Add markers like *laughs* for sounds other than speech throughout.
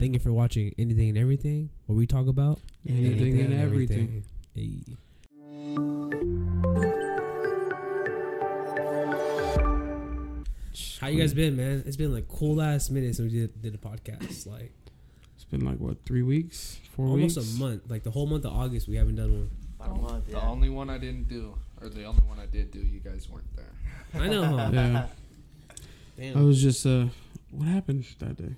Thank you for watching anything and everything. What we talk about. Anything and everything. Hey. How you guys been, man? It's been like cool ass minutes since we did, did a podcast. Like It's been like what three weeks, four almost weeks. a month. Like the whole month of August, we haven't done one. About a month, The yeah. only one I didn't do, or the only one I did do, you guys weren't there. I know, huh? Yeah, *laughs* Damn. I was just uh, what happened that day?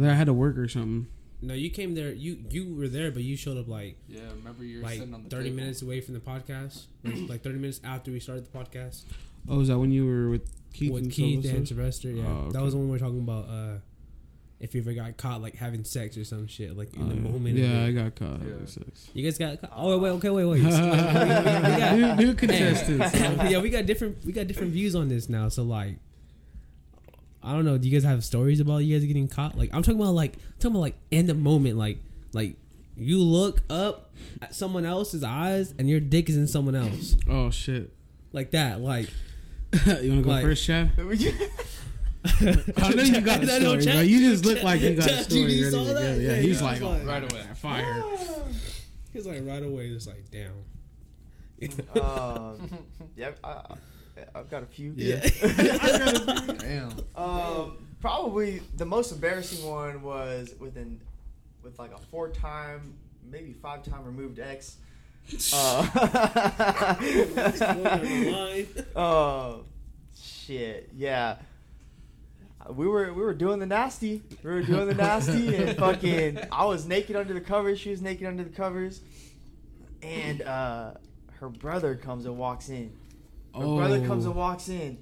What- I had to work or something. no, you came there. You you were there, but you showed up like Yeah, remember you were like sitting on the thirty table? minutes away from the podcast. *clears throat* like thirty minutes after we started the podcast Oh, is that when you were with Keith with and Keith and Sylvester? Sylvester. Yeah, Oh, that okay. was when we were talking about uh, if you ever got caught like having sex or some shit, like in the Oh, yeah. moment. Yeah, I got caught Yeah. having sex. You guys got caught. Oh wait, okay, wait, wait. We, *laughs* we- we got- new, new contestants. yeah, we got different we got different views on this now. So like, I don't know. Do you guys have stories about you guys getting caught? Like, I'm talking about like I'm talking about like in the moment, like like you look up at someone else's eyes and your dick is in someone else, oh shit! like that. Like, *laughs* you want to go Like- first, Chad? *laughs* I know you got a *laughs* I know story, Chad- bro. You just look like you got a Chad story TV ready saw to that? go. Yeah, Yeah, he's he like, like- right away, fire. he's like right away, just like damn. um, yeah, I, I've got a few. Yeah. *laughs* Damn. Um, probably the most embarrassing one was within with like a four time, maybe five time removed ex. *laughs* Uh, *laughs* oh shit, yeah. We were we were doing the nasty. We were doing the nasty and fucking. I was naked under the covers. She was naked under the covers, and uh, her brother comes and walks in. Her brother comes and Oh. walks in,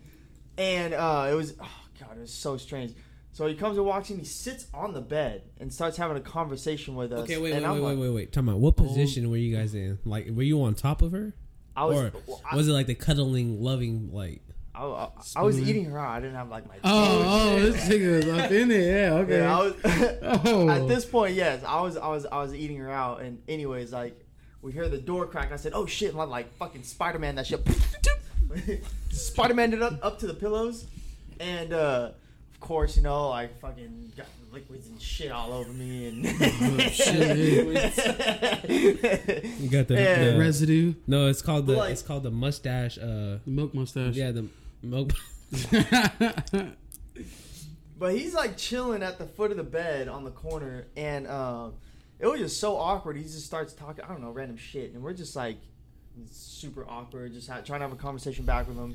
and uh, it was oh god, it was so strange. So he comes and walks in. He sits on the bed and starts having a conversation with us. Okay, wait, and wait, wait, like- wait, wait, wait. Tell me, what position were you guys in? Like, were you on top of her, I was, or well, I, was it like the cuddling, loving, like? I, I, I was eating her out. I didn't have like my. Oh, oh, shit. this nigga was up in it. Yeah, okay. Yeah, I was. *laughs* Oh. At this point, yes, I was, I was, I was eating her out, and anyways, like we hear the door crack. And I said, "Oh shit!" And I'm like fucking Spider Man that shit. *laughs* *laughs* Spider Man it up up to the pillows, and uh, of course, you know, I fucking got liquids and shit all over me, and *laughs* shit. You got the, Yeah. the Residue, no, it's called the Like- it's called the mustache. Uh, the milk mustache. yeah, the milk. *laughs* But he's like chilling at the foot of the bed on the corner, and um, it was just so awkward. He just starts talking, I don't know, random shit, and we're just like super awkward, just ha- trying to have a conversation back with him.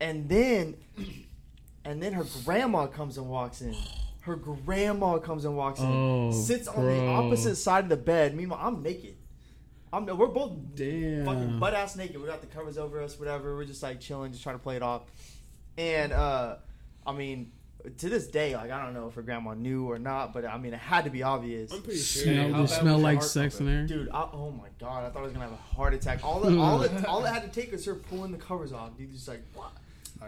And then, and then her grandma comes and walks in. Her grandma comes and walks in, Oh, sits on the bro. opposite side of the bed. Meanwhile, I'm naked. I'm we're both Damn. fucking butt ass naked. We got the covers over us, whatever. We're just like chilling, just trying to play it off. And uh, I mean, to this day, like I don't know if her grandma knew or not, but I mean, it had to be obvious. I'm pretty sure. Smell, how the smell like sex in there. Dude, I, oh my god, I thought I was gonna have a heart attack. All that, all that, all it had to take was her pulling the covers off. Dude, just like what?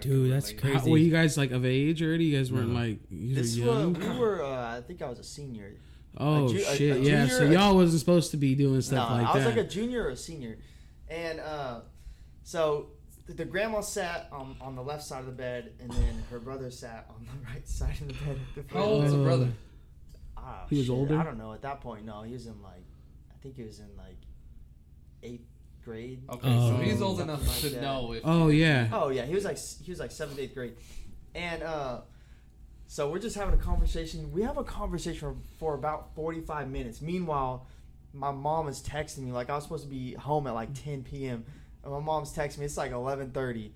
Dude, that's relate. crazy. How, were you guys like of age already? You guys weren't No. like you were This was we were. Uh, I think I was a senior. oh a ju- shit! a yeah, junior- so y'all wasn't supposed to be doing No, stuff like that. I was that. like a junior or a senior, and uh, so the, the grandma sat on, on the left side of the bed, and then her brother sat on the *laughs* right side of the bed. At the How old was the Oh. brother? Ah, He was shit, older? I don't know. At that point, no, he was in like, I think he was in like eighth grade. Okay, Oh. so he's old enough like to that. know if. oh yeah. Oh yeah, he was like he was like seventh, eighth grade, and uh, so we're just having a conversation. We have a conversation for about forty five minutes. Meanwhile, my mom is texting me like I was supposed to be home at like ten p.m. and my mom's texting me. It's like eleven thirty.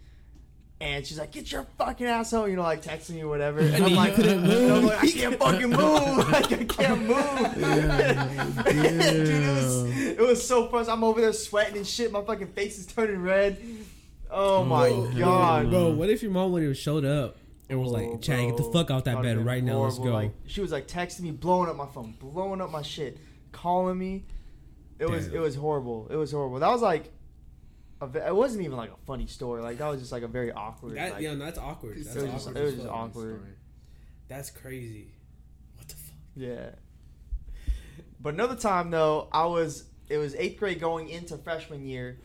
And she's like, "Get your fucking ass home," you know, like texting me or whatever. And, I'm like, and I'm like, "I can't fucking move! *laughs* like, I can't move!" Yeah, Dude, it was, it was so fun. I'm over there sweating and shit. My fucking face is turning red. Oh my Bro, god, bro, what if your mom would have showed up and was Oh, like, "Chad, get the fuck out that That'd bed been right now. Let's go." Like, she was like texting me, blowing up my phone, blowing up my shit, calling me. It was it was horrible. It was horrible. That was like, a, it wasn't even like a funny story. Like that was just like a very awkward. that, like, yeah, that's awkward. That's it was just- awkward. it was just fuck. awkward. That's crazy. What the fuck? Yeah. But another time though, I was it was eighth grade going into freshman year.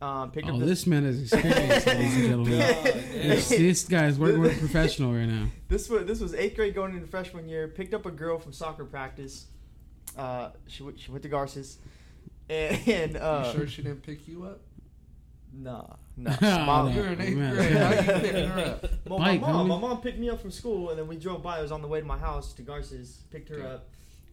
Um, picked Oh, up the, this man is *laughs* experienced, ladies and gentlemen. *laughs* This, this guy's working with a professional right now. This was this was eighth grade going into freshman year. Picked up a girl from soccer practice. Uh, she went- she went to Garces, and, and uh, you sure she didn't pick you up? Nah, nah. *laughs* Mom, no. You're in eighth *laughs* grade. How you picking her up? *laughs* Well, Bike, my mom, homie. my mom picked me up from school, and then we drove by. I was on the way to my house to Garces, picked her Okay. up,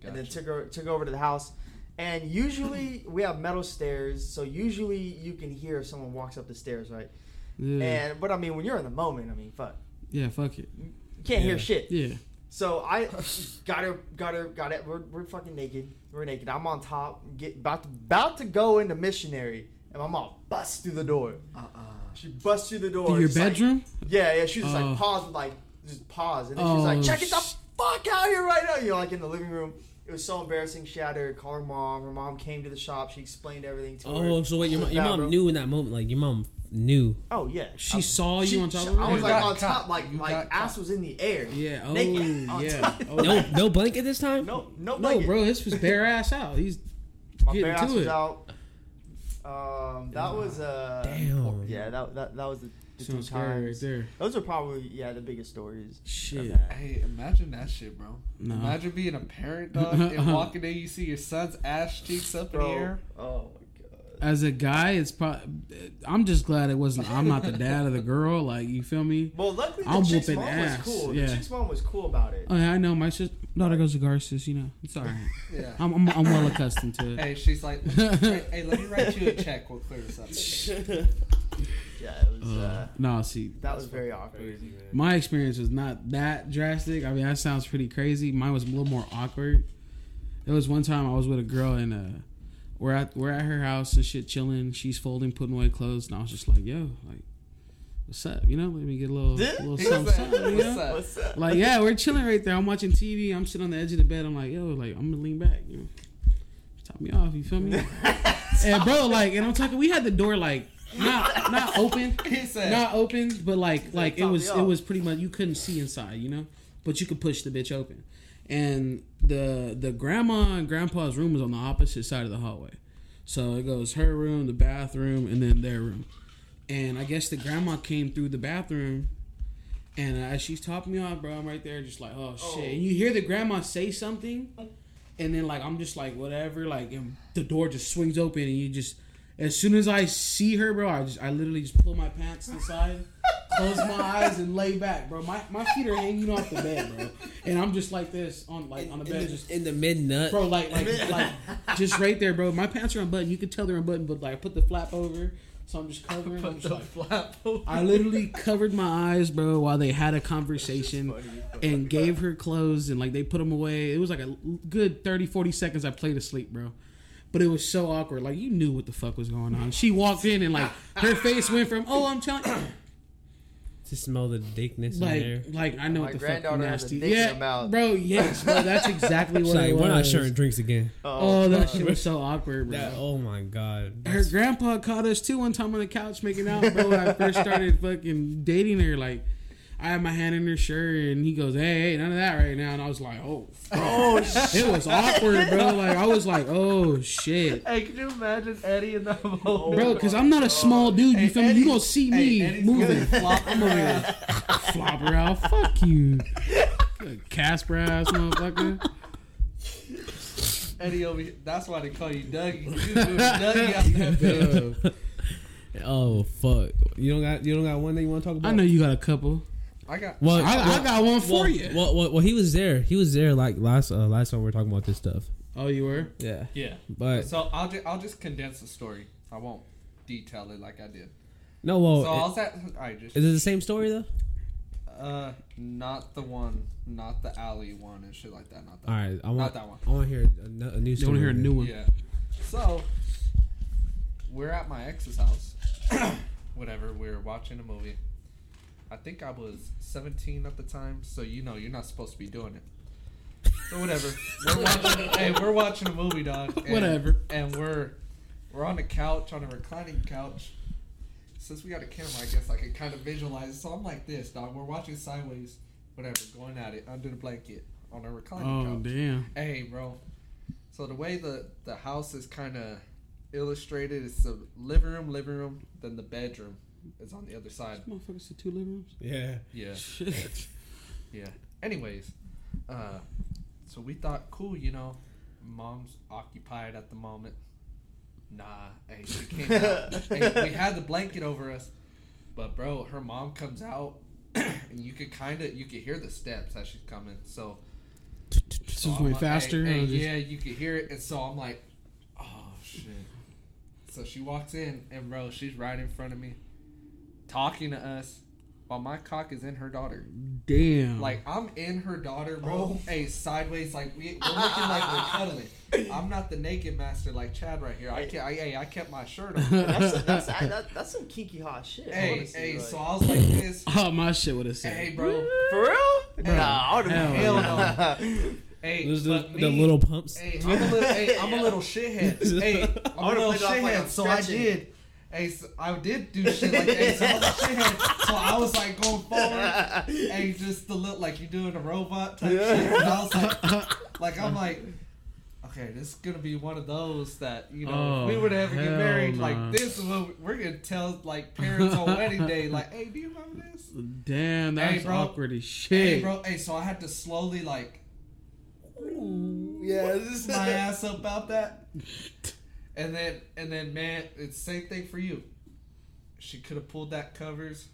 and then took her took her over to the house. And usually we have metal stairs, so usually you can hear if someone walks up the stairs, right? Yeah, And but I mean, when you're in the moment, I mean, fuck, yeah fuck it. you can't hear shit. Yeah. So I got her, got her, got it. We're, we're fucking naked. We're naked. I'm on top, get about to, about to go into missionary, and my mom busts through the door. Uh-uh. She busts through the door. To your just like- bedroom? yeah, yeah. She was just Oh. like pause, like just pause, and then she's Oh, like, "Check it the fuck out here right now!" You know, like in the living room. It was so embarrassing. She had her call her mom. Her mom came to the shop. She explained everything to her. Oh, so wait, your, mom- your mom bro. knew in that moment. Like your mom knew. Oh yeah. She I- saw you she- on top she- of her? I was You like got on caught. top, like You like ass caught. was in the air. Yeah. Oh, Naked *laughs* yeah. Oh. No, no blanket this time. No, no, No, bro, this was bare ass out. He's My Get bare ass into was it. out. Um, that was uh. Damn. Yeah, that that, that was the, the two sounds scary right times. there. Those are probably yeah the biggest stories. Shit. Hey, imagine that shit, bro. No. Imagine being a parent, dog, *laughs* and walking in, you see your son's ass cheeks up in the air. Oh my god. As a guy, it's probably. I'm just glad it wasn't. I'm not the dad of the girl. Like you feel me? Well, luckily the I'm chick's whooping mom ass, was cool. yeah. The chick's mom was cool about it. Oh yeah, I know. My sister, daughter goes to Garces. You know, it's alright. *laughs* Yeah. I'm, I'm I'm well accustomed to it. Hey, she's like, hey, *laughs* hey, let me write you a check. We'll clear this up. *laughs* Yeah, it was. Uh, Uh, no, see, that was very awkward. my experience was not that drastic. I mean, that sounds pretty crazy. Mine was a little more awkward. There was one time I was with a girl and uh, we're at we're at her house and shit chilling. She's folding, putting away clothes, and I was just like, "Yo, like, what's up? You know, let me get a little, Yeah. little something, something, you "What's up?" What's up? Like, yeah, we're chilling right there. I'm watching TV. I'm sitting on the edge of the bed. I'm like, yo, like, I'm gonna lean back. You know, top me off. You feel me? *laughs* and bro, like, and I'm talking. We had the door like not not *laughs* open, He said, not open, but like like it was it was pretty much you couldn't see inside. You know, but you could push the bitch open. And the the grandma and grandpa's room was on the opposite side of the hallway. So it goes her room, the bathroom, and then their room. And I guess the grandma came through the bathroom and as she's topping me off, bro, I'm right there just like, oh shit. Oh. And you hear the grandma say something, and then like I'm just like whatever, like and the door just swings open, and you just as soon as I see her, bro, I just I literally just pull my pants to the side, *laughs* close my eyes, and lay back, bro. My my feet are hanging off the bed, bro, and I'm just like this on like on the in, bed, the, just in the mid nut. bro, like like like *laughs* just right there, bro. My pants are unbuttoned. You can tell they're unbuttoned, but like I put the flap over, so I'm just covering. I'm just like, flap. *laughs* I literally covered my eyes, bro, while they had a conversation and gave her clothes and like they put them away. It was like a good 30, 40 seconds I played asleep, bro. But it was so awkward. Like you knew what the fuck was going on. She walked in and like her face went from, "Oh, I'm telling," to smell the dickness in there. like like I know My what the fuck granddaughter has a nasty. dick in Yeah, her mouth. bro. Yes, bro. That's exactly *laughs* what like, it was. we're not sharing drinks again. *laughs* Oh, oh, that shit was so awkward, bro. That, oh my god. her grandpa caught us too one time on the couch making out, bro. When I first started fucking dating her, like I had my hand in her shirt, and he goes, "Hey, hey, none of that right now." And I was like, "Oh, fuck. Oh *laughs* it was awkward, bro." Like I was like, "Oh shit." Hey, can you imagine Eddie in that oh moment? Bro, because I'm not a small dude, you Hey, feel me? You gonna see me Eddie's moving. flop I'm over here, flop her out. Fuck you, Casper ass motherfucker. Eddie over here. That's why they call you Dougie. You doing *laughs* Dougie out there, Oh fuck. You don't got you don't got one that you want to talk about? I know you got a couple. I got. Well, I, I got one for well, you. Well, well, well, he was there. He was there like last uh, last time we were talking about this stuff. Oh, you were? Yeah, Yeah. but So I'll just I'll just condense the story. I won't detail it like I did. no. Well, so I was at. I just. is it the same story though? Uh, not the one, not the alley one and shit like that. Not that. All right, I Not want that one. I want to hear a, no- a new You story. want to hear a new one? Yeah. So we're at my ex's house. *coughs* Whatever. We're watching a movie. I think I was 17 at the time, so you know you're not supposed to be doing it. So whatever. We're *laughs* watching. hey, we're watching a movie, dog. and- Whatever. And we're we're on the couch, on a reclining couch. Since we got a camera, I guess I can kind of visualize. So I'm like this, dog. We're watching sideways, whatever, going at it under the blanket on a reclining Oh, couch. damn. Hey, bro. So the way the the house is kind of illustrated. It's the living room, living room, then the bedroom is on the other side. Motherfuckers to two living rooms. Yeah. Yeah, Shit. *laughs* yeah. Anyways, uh, so we thought, cool, you know, mom's occupied at the moment. Nah, hey, she came out. *laughs* hey, we had the blanket over us, but bro, her mom comes out, *clears throat* and you could kind of you could hear the steps as she's coming. So This so is I'm like, faster. hey, hey, just- yeah, you could hear it, and so I'm like, oh shit. So she walks in, and bro, she's right in front of me, talking to us, while my cock is in her daughter. Damn. Like I'm in her daughter, bro. Oh. Hey, sideways, like we, we're looking like we're cuddling. I'm not the naked master like Chad right here. I can't. I, hey, I kept my shirt on. That's, that's, that, that's some kinky hot shit. I hey, wanna hey. like- So I was like this. *laughs* oh, my shit would have said. Hey, bro. For real? Hey, nah, I would have hell hell *laughs* Hey, Those the, but the little pumps. Hey, I'm a little, hey, I'm a little shithead. *laughs* Hey, I'm a little played it off like shithead. I'm So I did. Hey, I did do shit like that. So I was a. So I was like going forward. Hey, just the look like you're doing a robot type Yeah. shit. And I was like, like I'm like, okay, this is gonna be one of those that you know Oh, if we oh, would ever get married. nah. Like this is what we're gonna tell like parents on wedding day. Like, hey, do you remember this? Damn, that's Hey, bro. awkward as shit. Hey, bro. Hey, so I had to slowly like yeah, this is my ass up about that. *laughs* And then and then man, it's same thing for you. She could have pulled that covers.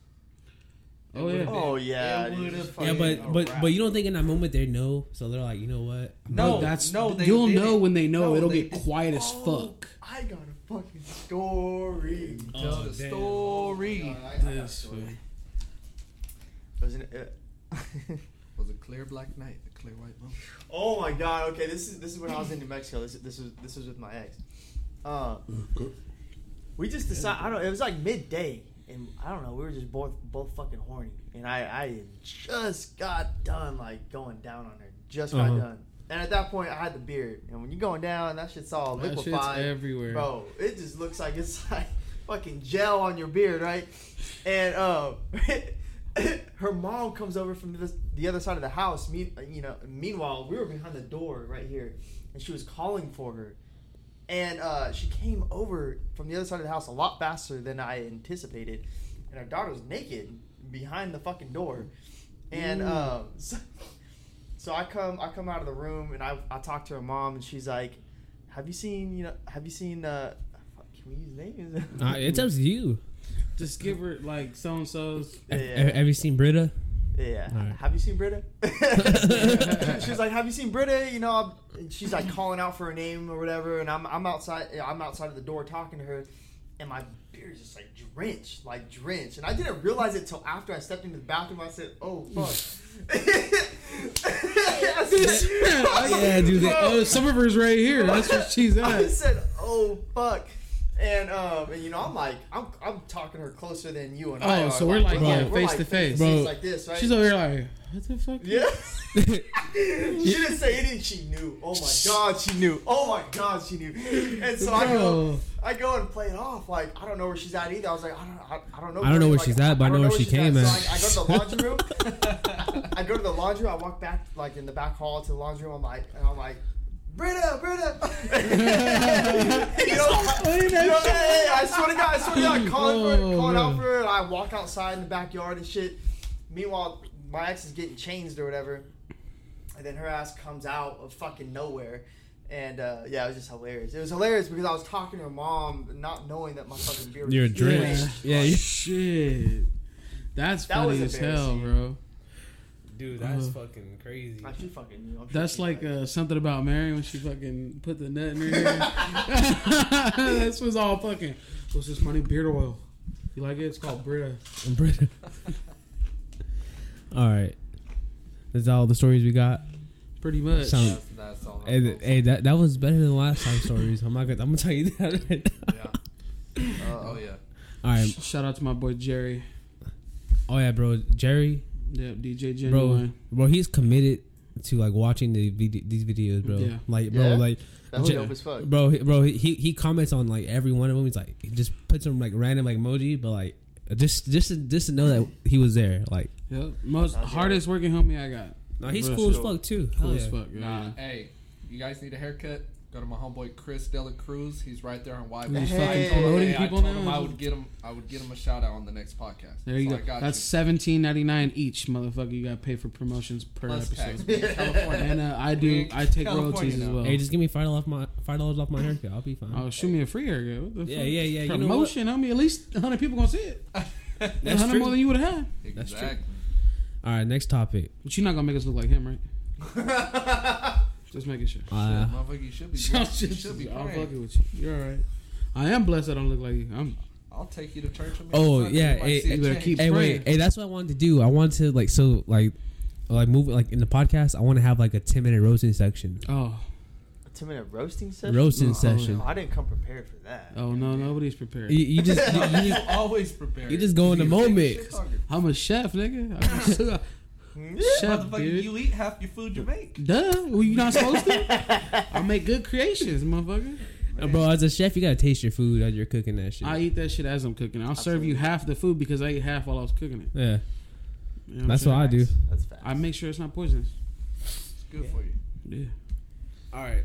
It Oh, yeah. been- Oh, yeah, It would have Yeah, been but a but wrap. but you don't think in that moment they know, so they're like, you know what? no, that's no. They you'll didn't. know when they know. No, It'll they get quiet as Oh, fuck. I got a fucking story. Tell Oh, the damn. story. I, I a This story. Wasn't it? uh, *laughs* Was a clear black night, a clear white moon. oh my god. Okay, this is this is when I was in New Mexico. This is this was this was with my ex. Uh, we just decided. I don't. It was like midday, and I don't know. We were just both both fucking horny, and I I had just got done like going down on her. Just got Uh-huh. done. And at that point, I had the beard, and when you're going down, that shit's all That shit's liquefied. everywhere. Bro, it just looks like it's *laughs* like fucking gel on your beard, right? And um, *laughs* her mom comes over from the, the other side of the house. Me, you know. Meanwhile, we were behind the door right here, and she was calling for her. And uh, she came over from the other side of the house a lot faster than I anticipated. And her daughter was naked behind the fucking door. And um, *laughs* so, so I come I come out of the room and I, I talk to her mom and she's like, "Have you seen you know Have you seen uh, fuck, can we use names? Uh, it's up to you. Just give her like so and so's. Have, have you seen Britta? Yeah. Alright. Have you seen Britta? *laughs* she was like, "Have you seen Britta?" You know, and she's like calling out for her name or whatever, and I'm I'm outside I'm outside of the door talking to her, and my beard is just like drenched, like drenched, and I didn't realize it till after I stepped into the bathroom. I said, "Oh fuck." *laughs* *laughs* Yeah, dude, they- Oh, uh, Summerver's right here. That's where she's at. I said, "Oh fuck." And um, and you know, I'm like, I'm, I'm talking to her closer than you and I Oh, so we're like, yeah, we're face to face. Bro. like this, right? She's over here like, what the fuck? Yeah. *laughs* she didn't say anything. She knew. Oh my god, she knew. Oh my god, she knew. And so I go, I go and play it off like I don't know where she's at either. I was like, I don't, I, I don't know. I don't know where like, she's at, but I know where she came at. at. So I, I go to the *laughs* laundry room. I go to the laundry. room. I walk back like in the back hall to the laundry room. I'm like, and I'm like. Britta, Britta. *laughs* you know, you know, hey, hey, I swear to God, I swear to God, calling for her, Oh, calling out for her. And I walk outside in the backyard and shit. Meanwhile, my ex is getting changed or whatever, and then her ass comes out of fucking nowhere. And uh, yeah, it was just hilarious. It was hilarious because I was talking to her mom, not knowing that my fucking beard was You're just drenched. Yeah, you- Shit. That's That was funny as hell, bro. Dude, that's fucking crazy. I she fucking knew. I'm sure That's like uh, something about Mary when she fucking put the nut in her hair. *laughs* *laughs* this was all fucking. What's this money? Beard oil. You like it? It's called Brita. Britta. *laughs* all right, that's all the stories we got. Pretty much. Sound- That's, that's all. Hey, hey, that that was better than last time stories. I'm not gonna. I'm gonna tell you that. Right now. yeah. Uh, Oh yeah. All right. Shout out to my boy Jerry. Oh yeah, bro. Jerry, Yep, DJ bro, Genuine. bro. He's committed to like watching the vid- these videos, bro. Yeah. Like, bro, Yeah? like, That's Je- dope as fuck. bro, he- bro. He he comments on like every one of them. He's like, he just puts some like random like emoji, but like just just to, just to know that he was there. Like, Yep. Most Sounds hardest working homie I got. no, he's Real cool as fuck too. Cool Hell as fuck. Yeah. Nah. Hey, you guys need a haircut? Go to my homeboy Chris Dela Cruz. He's right there on YB. He's Hey. fucking promoting Hey, I people told him. I would get him. I would get him a shout out on the next podcast. There you So go. I got That's you. seventeen ninety nine each, motherfucker. You gotta pay for promotions per plus episode. tax. We in *laughs* California. And uh, I do. I take California royalties as well. Hey, just give me five dollars off my five dollars off my haircut. I'll be fine. Oh, shoot me a free haircut. What the Yeah, fuck? yeah, yeah, you know? Promotion. I mean, at least hundred people gonna see it. *laughs* That's hundred true. more than you would have had. That's true. exactly. All right, next topic. But you're not gonna make us look like him, right? *laughs* Just making sure. Uh, Shit, motherfucker, you should be. *laughs* I'm you should be I'm praying. fucking with you. You're all right. I am blessed. I don't look like you. I'm. I'll take you to church with me. Oh, on Sunday. yeah, You might hey, see a you better change. keep- hey, praying. wait, hey, that's what I wanted to do. I wanted to like so like like move like in the podcast. I want to have like a ten minute roasting section. Oh. A two minute roasting session. Roasting Oh, session. I didn't come prepared for that. Oh no, nobody's prepared. You, you just *laughs* you, you You just always prepared. You just go in the moment. shit talker. I'm a chef, nigga. I'm *laughs* a chef, Motherfucker, dude. you eat half your food you make. Duh. Well, you not supposed to? *laughs* I make good creations, motherfucker. Uh, bro. As a chef, you gotta taste your food as you're cooking that shit. I eat that shit as I'm cooking. it. I'll serve you half the food because I ate half while I was cooking it. yeah, You know that's I'm what I do. That's fast. I make sure it's not poisonous. It's good for you. Yeah. All right.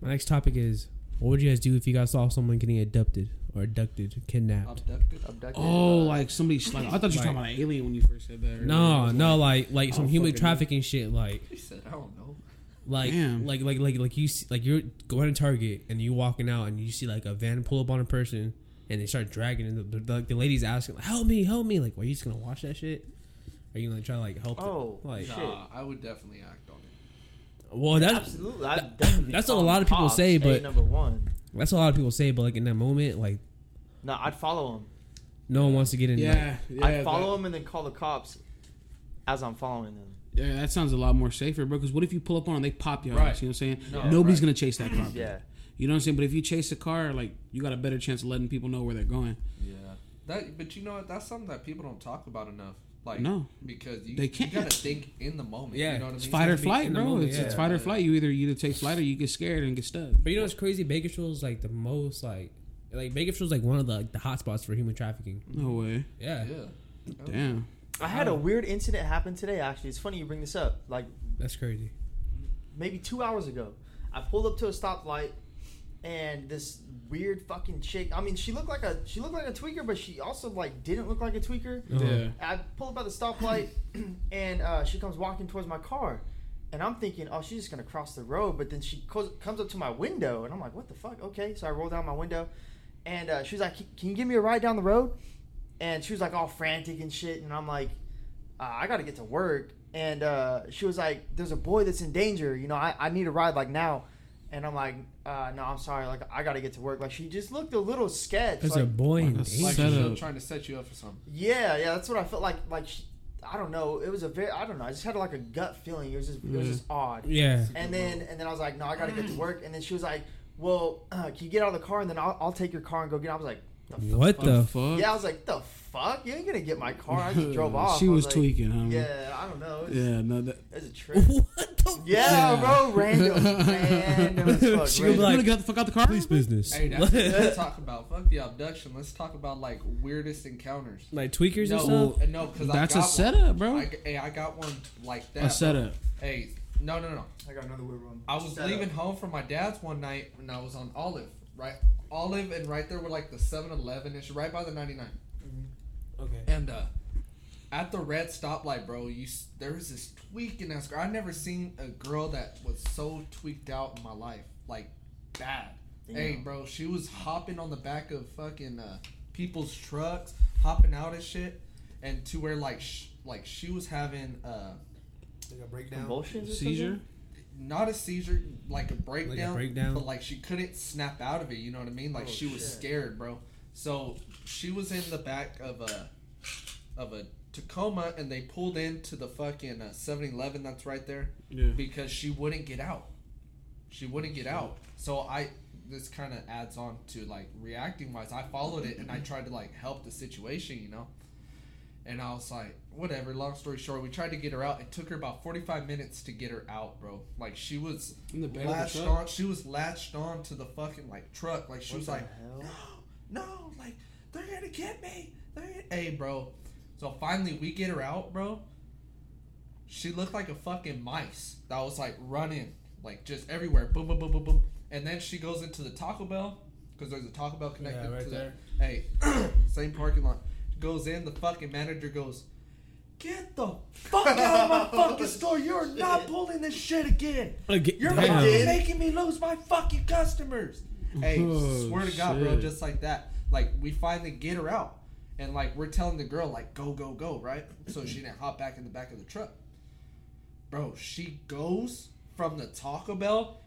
My next topic is: What would you guys do if you guys saw someone getting abducted or abducted, kidnapped? Abducted. Abducted, Oh, uh, like somebody. Like I thought you were talking about an alien when you first said that. No, was no, like, like like some Oh, human fucking- trafficking shit, like He said, I don't know. like Damn. like like like like you see, like you're going to Target and you walking out and you see like a van pull up on a person and they start dragging and the, the, the lady's asking like, help me help me like are you just gonna watch that shit? Are you gonna try to like help? them? Oh, like shit. Nah, I would definitely act on it. well that's Absolutely. I'd definitely that's what a lot of people cops, say, but- number one. That's what a lot of people say, but like in that moment, like No, I'd follow him. no one wants to get in. like- Yeah, yeah. I'd follow that, him and then call the cops as I'm following them. Yeah, that sounds a lot more safer, bro. Because what if you pull up on them, they pop your Right. ass? You know what I'm saying? No, Nobody's right. gonna chase that car. bro. Yeah. You know what I'm saying? But if you chase a car, like you got a better chance of letting people know where they're going. Yeah. That, but you know what? That's something that people don't talk about enough. Like, No. because you, They can't. gotta think in the moment. Yeah, you know what I It's mean? fight or flight, in bro. moment, it's, it's fight or flight. You either you either take flight or you get scared and get stuck. But you know what's crazy? Bakersfield is like the most like like Bakersfield is like one of the like, the hot spots for human trafficking. No way. Yeah, Yeah. Damn. I had a weird incident happen today. Actually, it's funny you bring this up. Like that's crazy. maybe two hours ago, I pulled up to a stoplight, and this weird fucking chick. I mean, she looked like a she looked like a tweaker, but she also like didn't look like a tweaker. Yeah. I pull up at the stoplight, *clears throat* and uh, she comes walking towards my car, and I'm thinking, oh, she's just gonna cross the road. But then she co- comes up to my window, and I'm like, what the fuck? Okay, so I roll down my window, and uh, she was like, can you give me a ride down the road? And she was like all frantic and shit, and I'm like, uh, I gotta get to work. And uh, she was like, there's a boy that's in danger. You know, I, I need a ride like now. And I'm like, uh, no, I'm sorry. Like, I gotta get to work. Like, she just looked a little sketch. There's like, a boy in Like a danger. Like she's trying to set you up for something. yeah, yeah, that's what I felt like. Like, she, I don't know. It was a very, I don't know. I just had like a gut feeling. It was just, it was just odd. Yeah, And then, and then I was like, no, I gotta get to work. And then she was like, well, uh, *clears throat* can you get out of the car and then I'll, I'll take your car and go get. I was like, the what the? The fuck? Yeah, I was like, the fuck? You ain't gonna get my car. I just drove *laughs* off. She I was like, tweaking, huh? Yeah, I don't know. It was, Yeah. No. That, it was a trip. *laughs* what the? *laughs* Yeah, Yeah. bro, random, random as fuck. She random. would be you like- wanna get the fuck out the car? Police business. Hey, that's what let's talk about. Fuck the abduction. Let's talk about like weirdest encounters. like tweakers and No, stuff. uh, no, because That's I a got setup, one. bro. I, hey, I got one like that. A setup. Hey, no, no, no. I got another weird one. I was Setup. leaving home from my dad's one night when I was on Olive, right? Olive and right there were like the 7-Eleven. It's right by the 99. Okay. And uh, at the red stoplight, bro, you s- there was this tweaking ass girl. I've never seen a girl that was so tweaked out in my life, like bad. Hey, bro, she was hopping on the back of fucking uh, people's trucks, hopping out of shit, and to where like sh- like she was having uh Like a breakdown. Convulsions or Seizure. not a seizure, like a breakdown, breakdown? but like she couldn't snap out of it. You know what I mean? Like Oh, she was shit. scared, bro. So she was in the back of a of a Tacoma, and they pulled into the fucking uh, 7-Eleven that's right there Yeah. because she wouldn't get out. She wouldn't get out. So I this kind of adds on to like reacting wise. I followed it and I tried to like help the situation, you know. And I was like, whatever. Long story short, we tried to get her out. It took her about forty five minutes to get her out, bro. Like she was In the bed latched the on. She was latched on to the fucking like truck. Like she What was like, hell? no, *gasps* no, like they're gonna get me. They're gonna... Hey, bro. So finally, we get her out, bro. She looked like a fucking mice that was like running, like just everywhere. Boom, boom, boom, boom, boom. And then she goes into the Taco Bell because there's a Taco Bell connected yeah, right to there. that. Hey, *clears throat* same parking lot. Goes in. The fucking manager goes. Get the fuck out of my *laughs* fucking store! You're not pulling this shit again. Again, You're damn. making me lose my fucking customers. Hey, *laughs* Oh, swear to God, bro, just like that. Like we finally get her out, and like we're telling the girl like go go go right, so she didn't hop back in the back of the truck. Bro, she goes from the Taco Bell.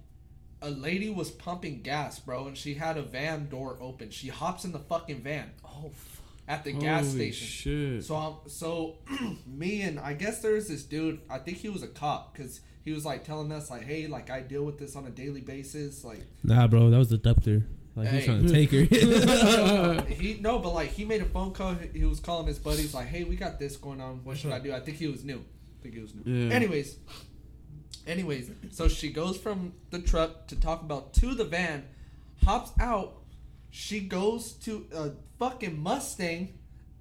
A lady was pumping gas, bro, and she had a van door open. She hops in the fucking van Oh, fuck. at the gas Holy station. Shit. So um, so *clears throat* me and I guess there's this dude. I think he was a cop because he was like telling us like, hey, like I deal with this on a daily basis. Like Nah, bro, that was the doctor. Like he's Hey. trying to take her. *laughs* he no, but like he made a phone call. He was calling his buddies like, hey, we got this going on. What should I do? I think he was new. I think he was new. Yeah. Anyways, anyways, so she goes from the truck to Taco Bell to the van, hops out. She goes to a fucking Mustang.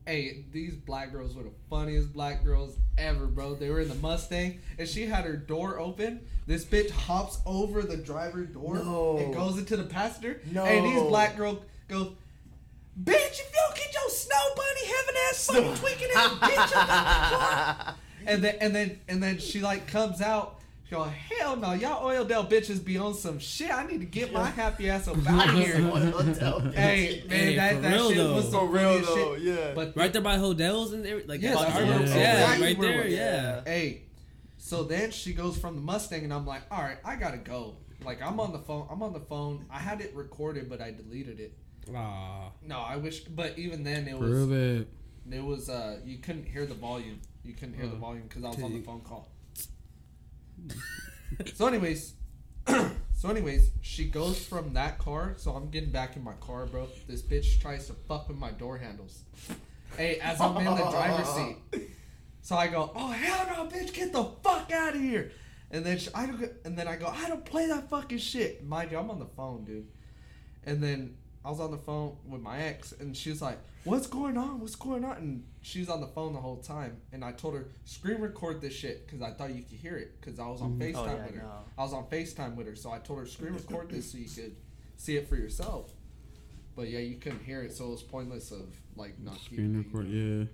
Hey, these black girls were the funniest black girls ever, bro. They were in the Mustang, and she had her door open. This bitch hops over the driver door No. and goes into the passenger. No. And these black girl goes, Bitch, if you don't get your snow bunny heaven ass fucking tweaking ass bitch up the car. *laughs* And then and then and then she like comes out. She go, hell no, y'all Oildale bitches be on some shit. I need to get my happy ass up *laughs* out of here. hey, man, Hey, that, for that real shit though. was so real though, shit. yeah. But right there by hotels and everything. Like Yeah, that that's yeah, exactly right there. we- Yeah. Hey, so then she goes from the Mustang, and I'm like, all right, I gotta go. Like I'm on the phone. I'm on the phone. I had it recorded, but I deleted it. Aw. No, I wish. But even then, it For was bad. it It was uh you couldn't hear the volume. You couldn't hear the Oh. volume because I was on the phone call. So, anyways, *clears throat* so anyways, she goes from that car. So I'm getting back in my car, bro. This bitch tries to fuck with my door handles. Hey, as I'm in the driver's seat. So I go, oh hell no, bitch, get the fuck out of here. And then she, I don't, and then I go, I don't play that fucking shit. Mind you, I'm on the phone, dude. And then I was on the phone with my ex, and she was like, "What's going on? What's going on?" And she's on the phone the whole time. And I told her, "Screen record this shit," because I thought you could hear it, because I was on Mhm. Facetime Oh, yeah, with her. no. I was on Facetime with her, so I told her, "Screen record this so you could see it for yourself." But yeah, you couldn't hear it, so it was pointless of like not keeping Screen it, you record, know? yeah.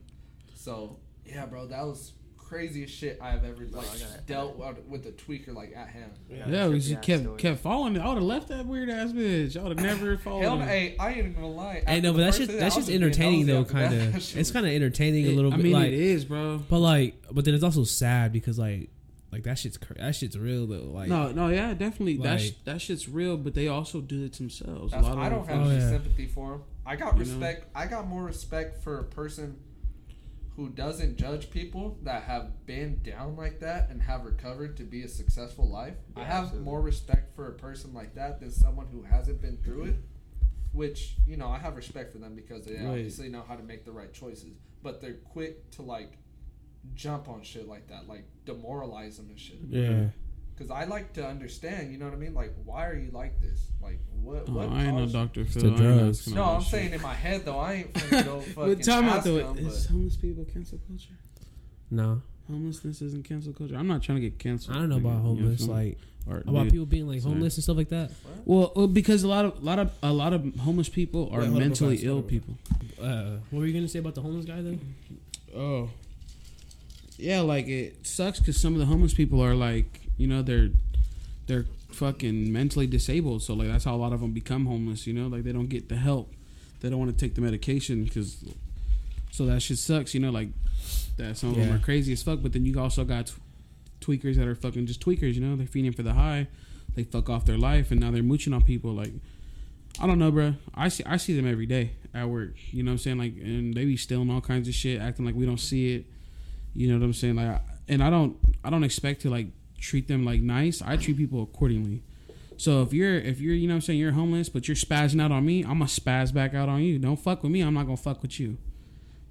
So yeah, bro, that was craziest shit I have ever like I got- dealt with, with a tweaker like at him. Yeah, we trippy just kept story. kept following. I would have left that weird ass bitch. I would have never *laughs* followed. Hell, no, her. hey, I ain't even gonna lie. Hey, After no, the but that's just that's just entertaining though. Kind of. *laughs* It's kind of entertaining a It- little I bit. mean, like, it is, bro. but like, but then it's also sad because like, like that shit's cra- that shit's real though. Like, no, no, yeah, definitely. that sh- that shit's real, but they also do it themselves. A lot I don't them have Oh, any yeah. sympathy for them. I got You know? respect. I got more respect for a person who doesn't judge people that have been down like that and have recovered to be a successful life. I have absolutely. more respect for a person like that than someone who hasn't been through it. Which you know, I have respect for them because they Right. obviously know how to make the right choices. But they're quick to like jump on shit like that, like demoralize them and shit. yeah. Because I like to understand, you know what I mean? Like, why are you like this? Like, what? Oh, what I ain't no Dr. Phil. the drugs. asking No, I'm that saying shit. in my head though. I ain't *laughs* finna go fucking But time out ask though, them, is but- homeless people cancel culture? No, Homelessness isn't cancel culture. I'm not trying to get canceled. I don't know about You homeless. feel me? Like or, about dude. people being like Sorry. homeless and stuff like that. Well, well, because a lot of, lot of, a lot of homeless people are Wait, hold on, mentally ill hold people. Uh, what were you gonna say about the homeless guy though? Oh, yeah, like it sucks because some of the homeless people are like, you know, they're they're fucking mentally disabled. So like that's how a lot of them become homeless. You know, like they don't get the help. They don't want to take the medication because. So that shit sucks. You know, like that some of them are crazy as fuck. But then you also got t- tweakers that are fucking just tweakers. You know, they're feeding for the high. They fuck off their life and now they're mooching on people. Like I don't know, bro. I see I see them every day at work. You know what I'm saying? Like, and they be stealing all kinds of shit, acting like we don't see it. You know what I'm saying? Like, I- and I don't I don't expect to like treat them like nice. I treat people accordingly. So if you're if you're you know what I'm saying you're homeless, but you're spazzing out on me, I'm gonna spaz back out on you. Don't fuck with me. I'm not gonna fuck with you.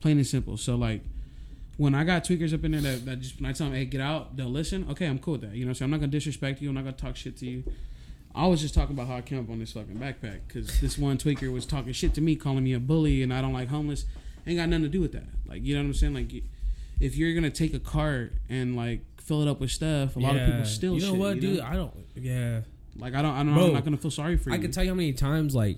Plain and simple. So like. When I got tweakers up in there that, that just when I tell them, hey, get out, they'll listen. Okay, I'm cool with that. You know I'm saying? I'm not gonna disrespect you. I'm not gonna talk shit to you. I was just talking about how I came up on this fucking backpack because this one tweaker was talking shit to me, calling me a bully, and I don't like homeless. Ain't got nothing to do with that. Like you know what I'm saying? Like if you're gonna take a cart and like fill it up with stuff, a lot of people steal You know shit. what, you dude? know? I don't. Yeah, Like I don't, I don't, Bro, I'm not gonna feel sorry for you. I can tell you how many times like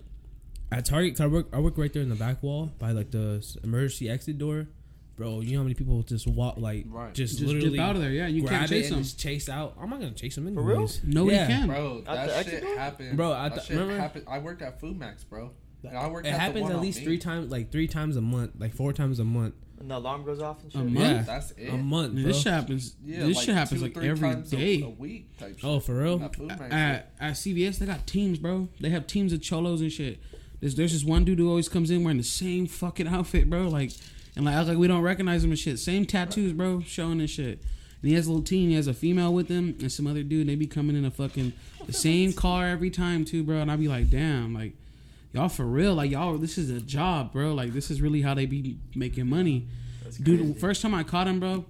at Target. 'cause I work. I work right there in the back wall by like the emergency exit door. Bro, you know how many people just walk like Right. just, just literally out of there. Yeah, you grab can't it chase and them. just chase out. I'm not gonna chase them For real? anyways. Nobody Yeah. can. Bro, that the shit door? happened. Bro, I that th- shit remember- happened. I worked at Food Max, bro. And I worked It at the happens one at least me. three times, like three times a month, like four times a month. And the alarm goes off and shit. A month? Yeah, That's it. a month. Bro. this shit happens. Yeah, this like shit happens two, like three every times a- day. A, week type oh, shit. Oh, for real? At Food at, at CVS, they got teams, bro. They have teams of cholos and shit. There's there's this one dude who always comes in wearing the same fucking outfit, bro. Like and like act like we don't recognize him and shit. Same tattoos, bro, showing and shit. And he has a little team. He has a female with him and some other dude. They be coming in a fucking the same car every time too, bro. And I be like, damn, like y'all for real, like y'all. This is a job, bro. Like this is really how they be making money. Dude, first time I caught him, bro,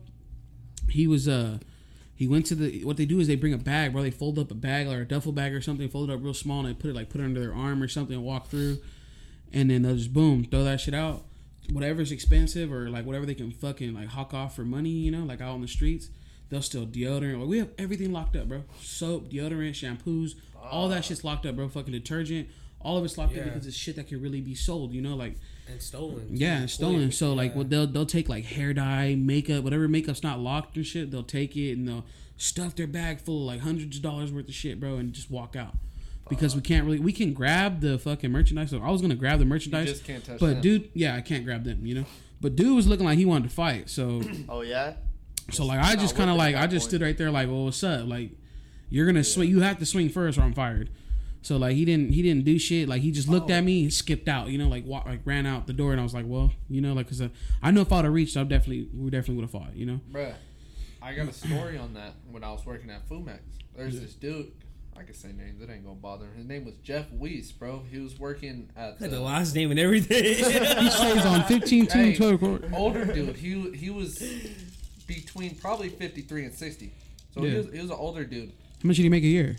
he was uh he went to the what they do is they bring a bag, bro. They fold up a bag or a duffel bag or something, fold it up real small, and they put it like put it under their arm or something and walk through, and then they'll just boom throw that shit out. Whatever's expensive or like whatever they can fucking like hawk off for money, you know, like out on the streets, they'll steal deodorant. Like we have everything locked up, bro. Soap, deodorant, shampoos, all that shit's locked up, bro. Fucking detergent, all of it's locked up Yeah. because it's shit that can really be sold, you know, like and stolen. yeah, and stolen. So like, Yeah. what they'll they'll take like hair dye, makeup, whatever makeup's not locked and shit. They'll take it and they'll stuff their bag full of like hundreds of dollars worth of shit, bro, and just walk out. Because we can't really, we can grab the fucking merchandise. So I was gonna grab the You merchandise, just can't touch but them. dude, yeah, I can't grab them, you know. But dude was looking like he wanted to fight, so *clears throat* Oh yeah. so like I just kind of like I just point. stood right there like, well, what's up? Like, you're gonna swing. You have to swing first, or I'm fired. So like he didn't he didn't do shit. Like he just looked Oh. at me, and skipped out. You know, like walk, like ran out the door, and I was like, well, you know, like because uh, I know if I'd have reached, I definitely we definitely would have fought. You know. Bruh, I got a story on that when I was working at Fumex. Max. There's this dude. I can say names. It ain't gonna bother him. His name was Jeff Weiss, bro. He was working at the the last name and everything. *laughs* He stays on 15 2 Hey. Twitter court. older dude. He he was between probably 53 and 60. So he was he was an older dude. How much did he make a year?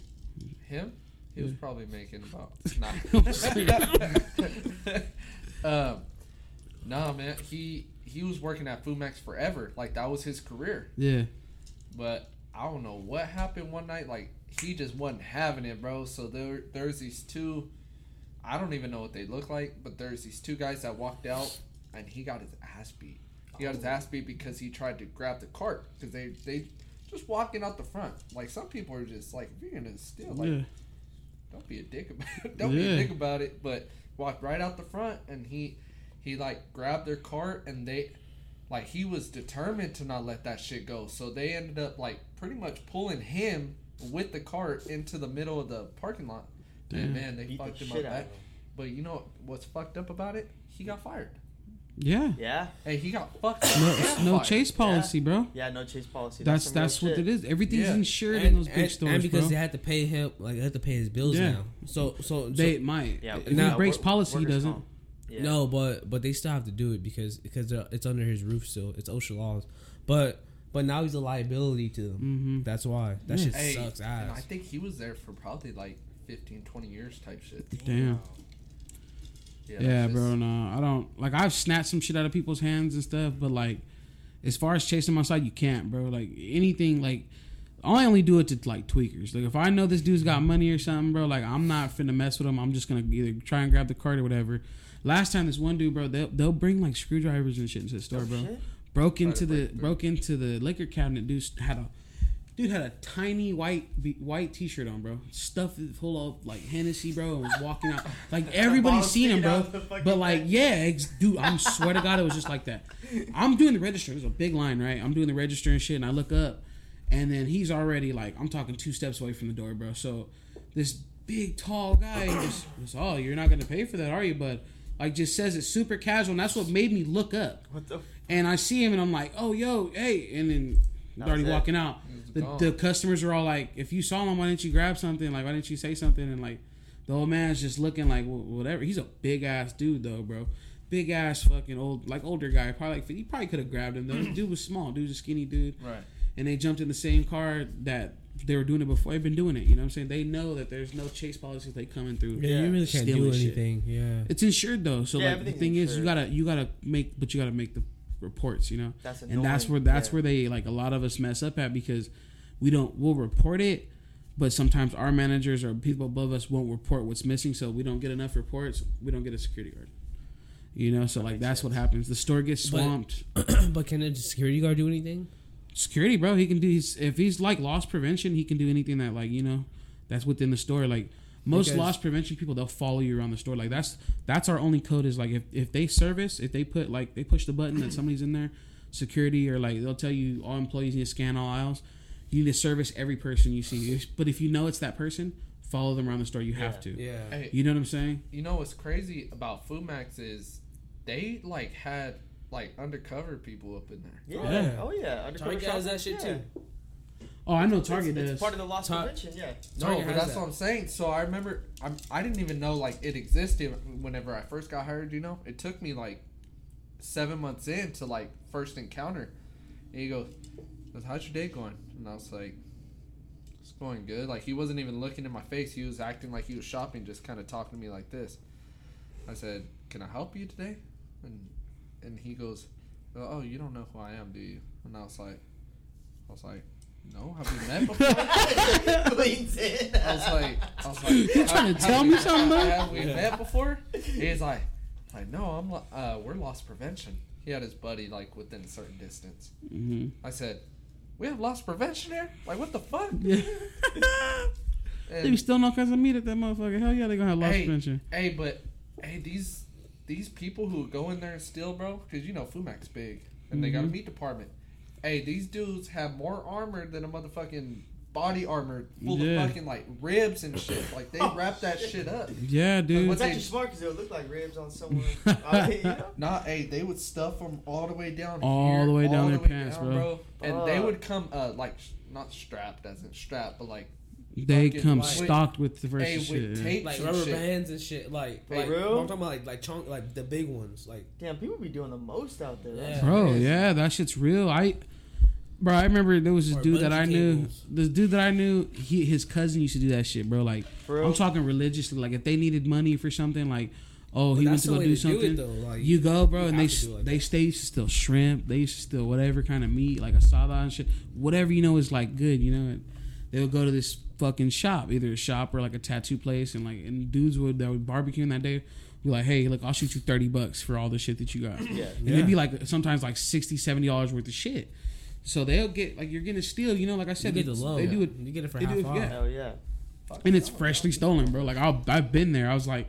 Him? He was probably making about *laughs* nah. *laughs* *laughs* um, nah, man. He he was working at Food Max forever. Like that was his career. Yeah. But I don't know what happened one night. Like he just wasn't having it, bro. So there there's these two. I don't even know what they look like, but there's these two guys that walked out, and he got his ass beat. He got his ass beat because he tried to grab the cart because they they just walking out the front. Like some people are just like, if you're gonna steal, like Yeah. Don't be a dick about it. *laughs* don't be a dick about it. But walked right out the front, and he he like grabbed their cart, and they like he was determined to not let that shit go. So they ended up like pretty much pulling him with the cart into the middle of the parking lot. Damn. And man, they Beat the fucked him up shit out bad. of him. But you know what's fucked up about it? He got fired. Yeah. Yeah. Hey, he got fucked. No, no chase policy, bro. Yeah. No chase policy. That's some that's what shit. it is. Everything's Yeah. insured and, in those big and, stores, and because bro. they had to pay him, like they had to pay his bills Yeah. now. So so, so they might. Yeah. if now- he breaks policy, he doesn't. Yeah. No, but but they still have to do it because because uh, it's under his roof still. It's OSHA laws, but but now he's a liability to them. Mm-hmm. That's why that shit Hey, sucks and I think he was there for probably like 15, 20 years type shit. Damn. Yeah, Yeah, bro. No, I don't like. I've snatched some shit out of people's hands and stuff, but like, as far as chasing my side, you can't, bro. Like anything, like I only do it to like tweakers. Like if I know this dude's got money or something, bro, like I'm not finna mess with him. I'm just gonna either try and grab the card or whatever. Last time, this one dude, bro, they'll, they'll bring like screwdrivers and shit into the store, Oh, bro. Broke into the broke into the liquor cabinet. Dude had a dude had a tiny white white t-shirt on, bro. Stuffed it full of like Hennessy, bro, and was walking out. *laughs* Like everybody's seen him, bro. out the fucking But like, yeah, ex- dude, I'm swear to God, it was just like that. I'm doing the register. There's a big line, right? I'm doing the register and shit, and I look up, and then he's already like, I'm talking two steps away from the door, bro. So this big tall guy just, just oh, you're not gonna pay for that, are you? But like, just says it super casual, and that's what made me look up. What the? And I see him, and I'm like, oh, yo, hey, and then he's already it. walking out. He was The, gone. the customers are all like, if you saw him, why didn't you grab something? Like, why didn't you say something? And like, the old man's just looking like whatever. He's a big ass dude though, bro. Big ass fucking old, like older guy. Probably like he probably could have grabbed him though. The *clears throat* dude was small. Dude was a skinny dude. Right. And they jumped in the same car that they were doing it before. They've been doing it. You know what I'm saying? They know that there's no chase policies they coming through. Yeah, you really can't Stealing do shit. anything. Yeah. It's insured though, so Yeah, like the everything's thing is, you gotta you gotta make, but you gotta make the reports. You know, That's and that's where that's yeah. where they like a lot of us mess up at because we don't we'll report it but sometimes our managers or people above us won't report what's missing. So we don't get enough reports we don't get a security guard. You know so like makes that's what happens. The store gets swamped. *clears throat* but can a security guard do anything? security bro he can do his, if he's like loss prevention he can do anything that like you know that's within the store. Like most Because- loss prevention people they'll follow you around the store. Like that's that's our only code is like if, if they service if they put like they push the button that somebody's in there security or like they'll tell you all employees need to scan all aisles you need to service every person you see but if you know it's that person follow them around the store you have Yeah. to Yeah. Hey, you know what i'm saying you know what's crazy about Food Max is they like had like undercover people up in there. Yeah. Yeah. Oh yeah. Undercover Target has that shit Yeah. too. oh i know It's- target it's, does part of the loss Tar- prevention. Yeah. No, Target but that's that. what I'm saying. So I remember I'm, I didn't even know like it existed whenever I first got hired. You know, it took me like seven months in to like first encounter. And he goes, goes, "How's your day going?" And I was like, "It's going good." Like he wasn't even looking in my face. He was acting like he was shopping, just kind of talking to me like this. I said, "Can I help you today?" And and he goes, "Oh, you don't know who I am, do you?" And I was like, I was like, "No, have we met before?" *laughs* Leans in. I was like, I was like, You trying to tell have me something, bro?" Have we met before? He's like, like no, I'm uh, we're loss prevention. He had his buddy like within a certain distance. hmm I said, we have loss prevention here. Like what the fuck? *laughs* yeah they be stealing all kinds of meat at that motherfucker hell yeah they gonna have loss Hey. prevention hey, but hey, these these people who go in there and steal, bro, because you know Food Max big and they got a Mhm. meat department. Hey, these dudes have more armor than a motherfucking body armor full Yeah. of fucking like ribs and shit. Like they *laughs* Oh, wrap that shit. shit up. yeah dude What's they- actually smart because it would look like ribs on someone. I mean, you know? Not hey, they would stuff them all the way down, All here, the way all down the their pants, bro. And they would come uh like not strapped as in strapped, but like they fucking come like- stocked with the first hey shit with yeah. tapes Like and rubber shit. bands and shit. Like, For like real? I'm talking about like like chunk like the big ones. Like Damn, people be doing the most out there. Yeah. Bro, yeah, that shit's real. I, bro, I remember there was this Or dude that bungee I knew. This dude that I knew, he his cousin used to do that shit, bro. Like, For? I'm talking religiously. Like, if they needed money for something, like, oh, he But went to go do to do it, something. though, like, you go, bro, you and they have to s- do it like they that. stay used to steal shrimp. They used to steal whatever kind of meat, like a asada and shit. Whatever you know is like good, you know. And they'll go to this fucking shop, either a shop or like a tattoo place, and like and dudes would that would barbecuing that day. Be like, hey, look, I'll shoot you thirty bucks for all the shit that you got. Yeah. And it'd be like sometimes like 60 70 dollars worth of shit. So they'll get like you're getting a steal, you know, like I you said, get the low. they do it You get it for they half it- off. yeah. Hell yeah. Fuck and it's yeah. freshly stolen, bro. Like I'll, I've been there. I was like,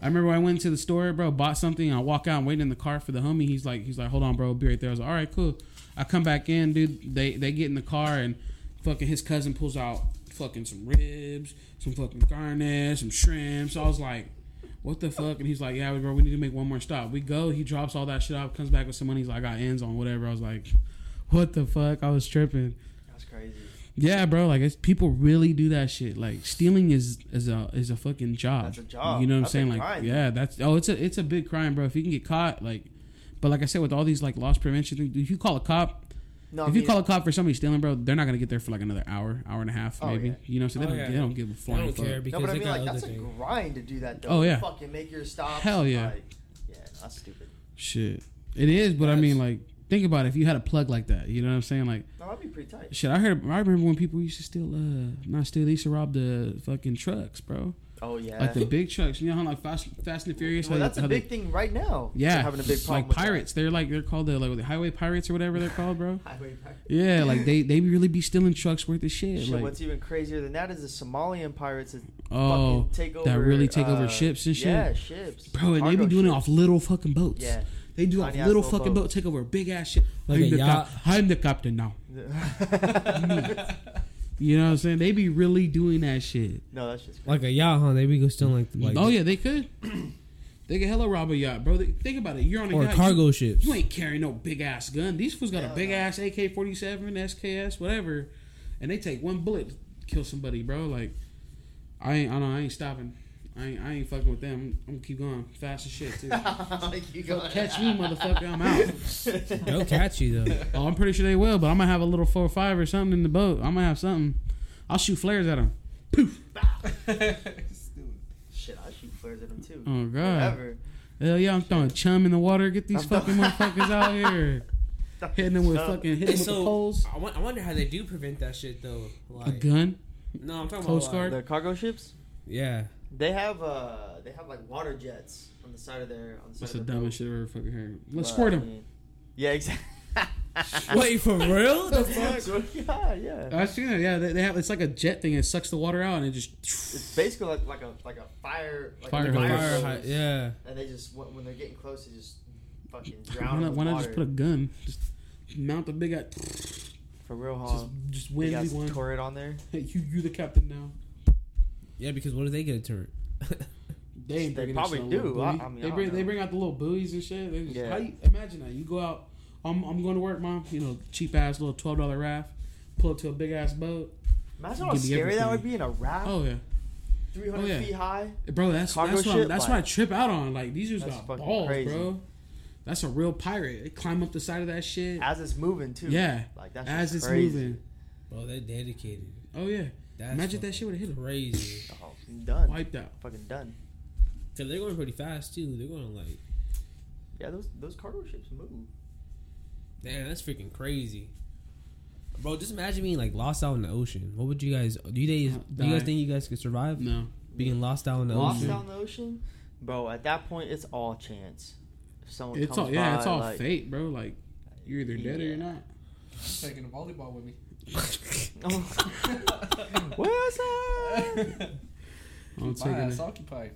I remember when I went to the store, bro, bought something. I walk out, and waiting in the car for the homie. He's like, he's like, hold on, bro, I'll be right there. I was like, all right, cool. I come back in, dude. They they get in the car and fucking his cousin pulls out fucking some ribs, some fucking garnet, some shrimp. So I was like. What the fuck? And he's like, "Yeah, bro, we need to make one more stop." We go. He drops all that shit off, comes back with some money. He's like, "I got ends on whatever." I was like, "What the fuck?" I was tripping. That's crazy. Yeah, bro. Like it's, people really do that shit. Like stealing is is a is a fucking job. That's a job. You know what I'm saying? Like crime. yeah, that's oh, it's a it's a big crime, bro. If you can get caught, like, but like I said, with all these like loss prevention, things, if you call a cop, No, I if you call a cop for somebody stealing, bro, they're not gonna get there for like another hour, hour and a half, Oh, maybe. yeah. You know, so oh, they Oh, don't yeah. they don't give a flying fuck. care no, because but I mean, got like, other that's a things. grind to do that, though. Oh, yeah. Fucking make your stop. Hell yeah. Like, yeah, that's stupid. Shit, it is. But I mean, like, think about it. If you had a plug like that, you know what I'm saying? Like, No, that'd be pretty tight. shit. I heard. I remember when people used to steal. Uh, not steal. They used to rob the fucking trucks, bro. Oh, yeah. Like the big trucks. You know how like Fast, Fast and Furious. well, how they- that's a how they- big thing right now. Yeah, having a big problem like pirates. They're like they're called the like the highway pirates or whatever they're called, bro. *laughs* Highway pirates. Yeah, like they they really be stealing trucks worth of shit. Shit, like what's even crazier than that is the Somalian pirates that oh, fucking take over. that really take over uh, ships and shit. Yeah, ships. bro, and they be doing it off little fucking boats. Yeah. They do a Tiny little little fucking boat. boats. Take over a big ass ship. Like I'm, the yacht. cap- I'm the captain now. *laughs* You know what I'm saying? They be really doing that shit. no, that's just Like a yacht, huh? They be go stealing like, like oh yeah, they could. they could hella rob a yacht, bro. They, think about it. You're on a or yacht. cargo You, ships. you ain't carrying no big ass gun. These fools got a big no. ass AK 47, SKS, whatever, and they take one bullet kill somebody, bro. Like, I ain't, I know, I ain't stopping. I ain't, I ain't fucking with them. I'm gonna keep going fast as shit too. like you go Catch me, motherfucker. I'm out. *laughs* They'll catch you though. Oh, I'm pretty sure they will, but I'm gonna have a little four or five or something in the boat. I'm gonna have something. I'll shoot flares at them. Poof. *laughs* shit, I'll shoot flares at them too. Oh god. Whatever. Hell yeah, I'm throwing chum in the water. Get these I'm fucking motherfuckers out here. *laughs* Hitting them with Chum. fucking hitting them with the poles. I, won- I wonder how they do prevent that shit though. A gun. no, I'm talking Coast about like, The cargo ships, yeah. They have uh, they have like water jets on the side of their on the side That's the the dumbest shit I've ever fucking heard. Let's But, squirt I them. mean, Yeah, exactly. *laughs* Wait for real? The *laughs* fuck? yeah, yeah. I've seen it. Yeah, they, they have. It's like a jet thing. It sucks the water out and it just. It's basically like, like a like a fire like Fire a fire Fire yeah. And they just when when they're getting close, they just fucking Why drown not, why not just put a gun? Just mount the big. For real, Just, huh? just Big win ass everyone. turret on there. Hey, you, you the captain now. Yeah, because what if they get a turret? *laughs* They, They probably that shit on do. I- I mean, they don't bring they bring out the little buoys and shit. They just, Yeah. How you imagine that? You go out. I'm I'm going to work, mom. You know, cheap ass little twelve dollar raft. Pull up to a big ass boat. Imagine how Give me scary that would be in a raft, Oh yeah, 300 oh, yeah. feet high. bro. That's Cargo that's what, I, ship, that's what I trip out on. Like these dudes That's got balls, crazy. bro. That's a real pirate. They climb up the side of that shit. As it's moving too. Yeah, like that's as just it's crazy. moving. Bro, they're dedicated. Oh yeah. That's Imagine that shit would have hit him. Crazy. Oh, done. Wiped out. Fucking done. Cause they're going pretty fast too. They're going like, Yeah, those those cargo ships move. damn, that's freaking crazy. Bro, just imagine being like lost out in the ocean. What would you guys do? You guys do you guys think you guys could survive No. being lost out in the Lost ocean? Lost out in the ocean, bro. At that point, it's all chance. If someone It's comes all yeah. by, It's all like, fate, bro. Like you're either dead or you're not. I'm taking a volleyball with me. *laughs* What's that? *laughs* I'm My taking ass occupied.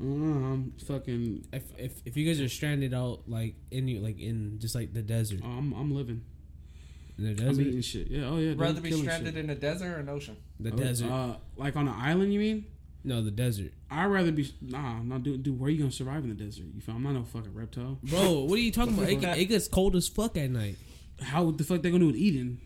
Uh, I'm fucking. If, if if you guys are stranded out like in you like in just like the desert, I'm I'm living. in the I'm desert, eating shit. Yeah. Oh yeah. dude, Rather be killing stranded shit. in a desert or an ocean. the Oh, desert. Uh, like on an island, you mean? no, the desert. I'd rather be nah, not do dude. Where are you gonna survive in the desert? You feel? I'm not no fucking reptile. Bro, what are you talking *laughs* about? It, it gets cold as fuck at night. How the fuck they gonna do with eating?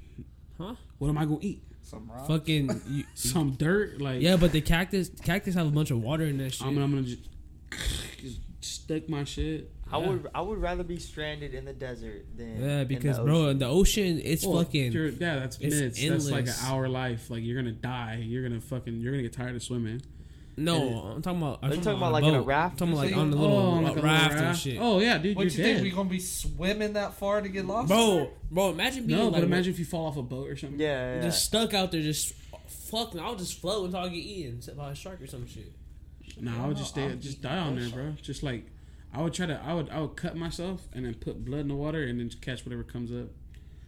Huh? What am I gonna eat? Some rock. Fucking *laughs* you, Some dirt? Like yeah, but the cactus cactus have a bunch of water in that shit. I'm, I'm gonna just, *sighs* just stick my shit. I Yeah. would I would rather be stranded in the desert than yeah, in because the bro, ocean. in the ocean, it's Well, fucking. yeah, that's it's minutes. That's like an hour life. Like you're gonna die. You're gonna fucking. You're gonna get tired of swimming. No, I'm talking about. I'm Are you talking about like in a boat. raft I'm talking or like oh, on the little oh, like a little raft, and raft. shit. Oh yeah, dude, What you're you dead. think we gonna be swimming that far to get lost? Bro, bro, imagine being no, like but imagine if you fall off a boat or something. yeah, yeah. just stuck out there, just fuck. I'll just float until I get eaten by a shark or some shit. No, I would just stay, just die on there, bro. Just like I would try to, I would, I would cut myself and then put blood in the water and then just catch whatever comes up.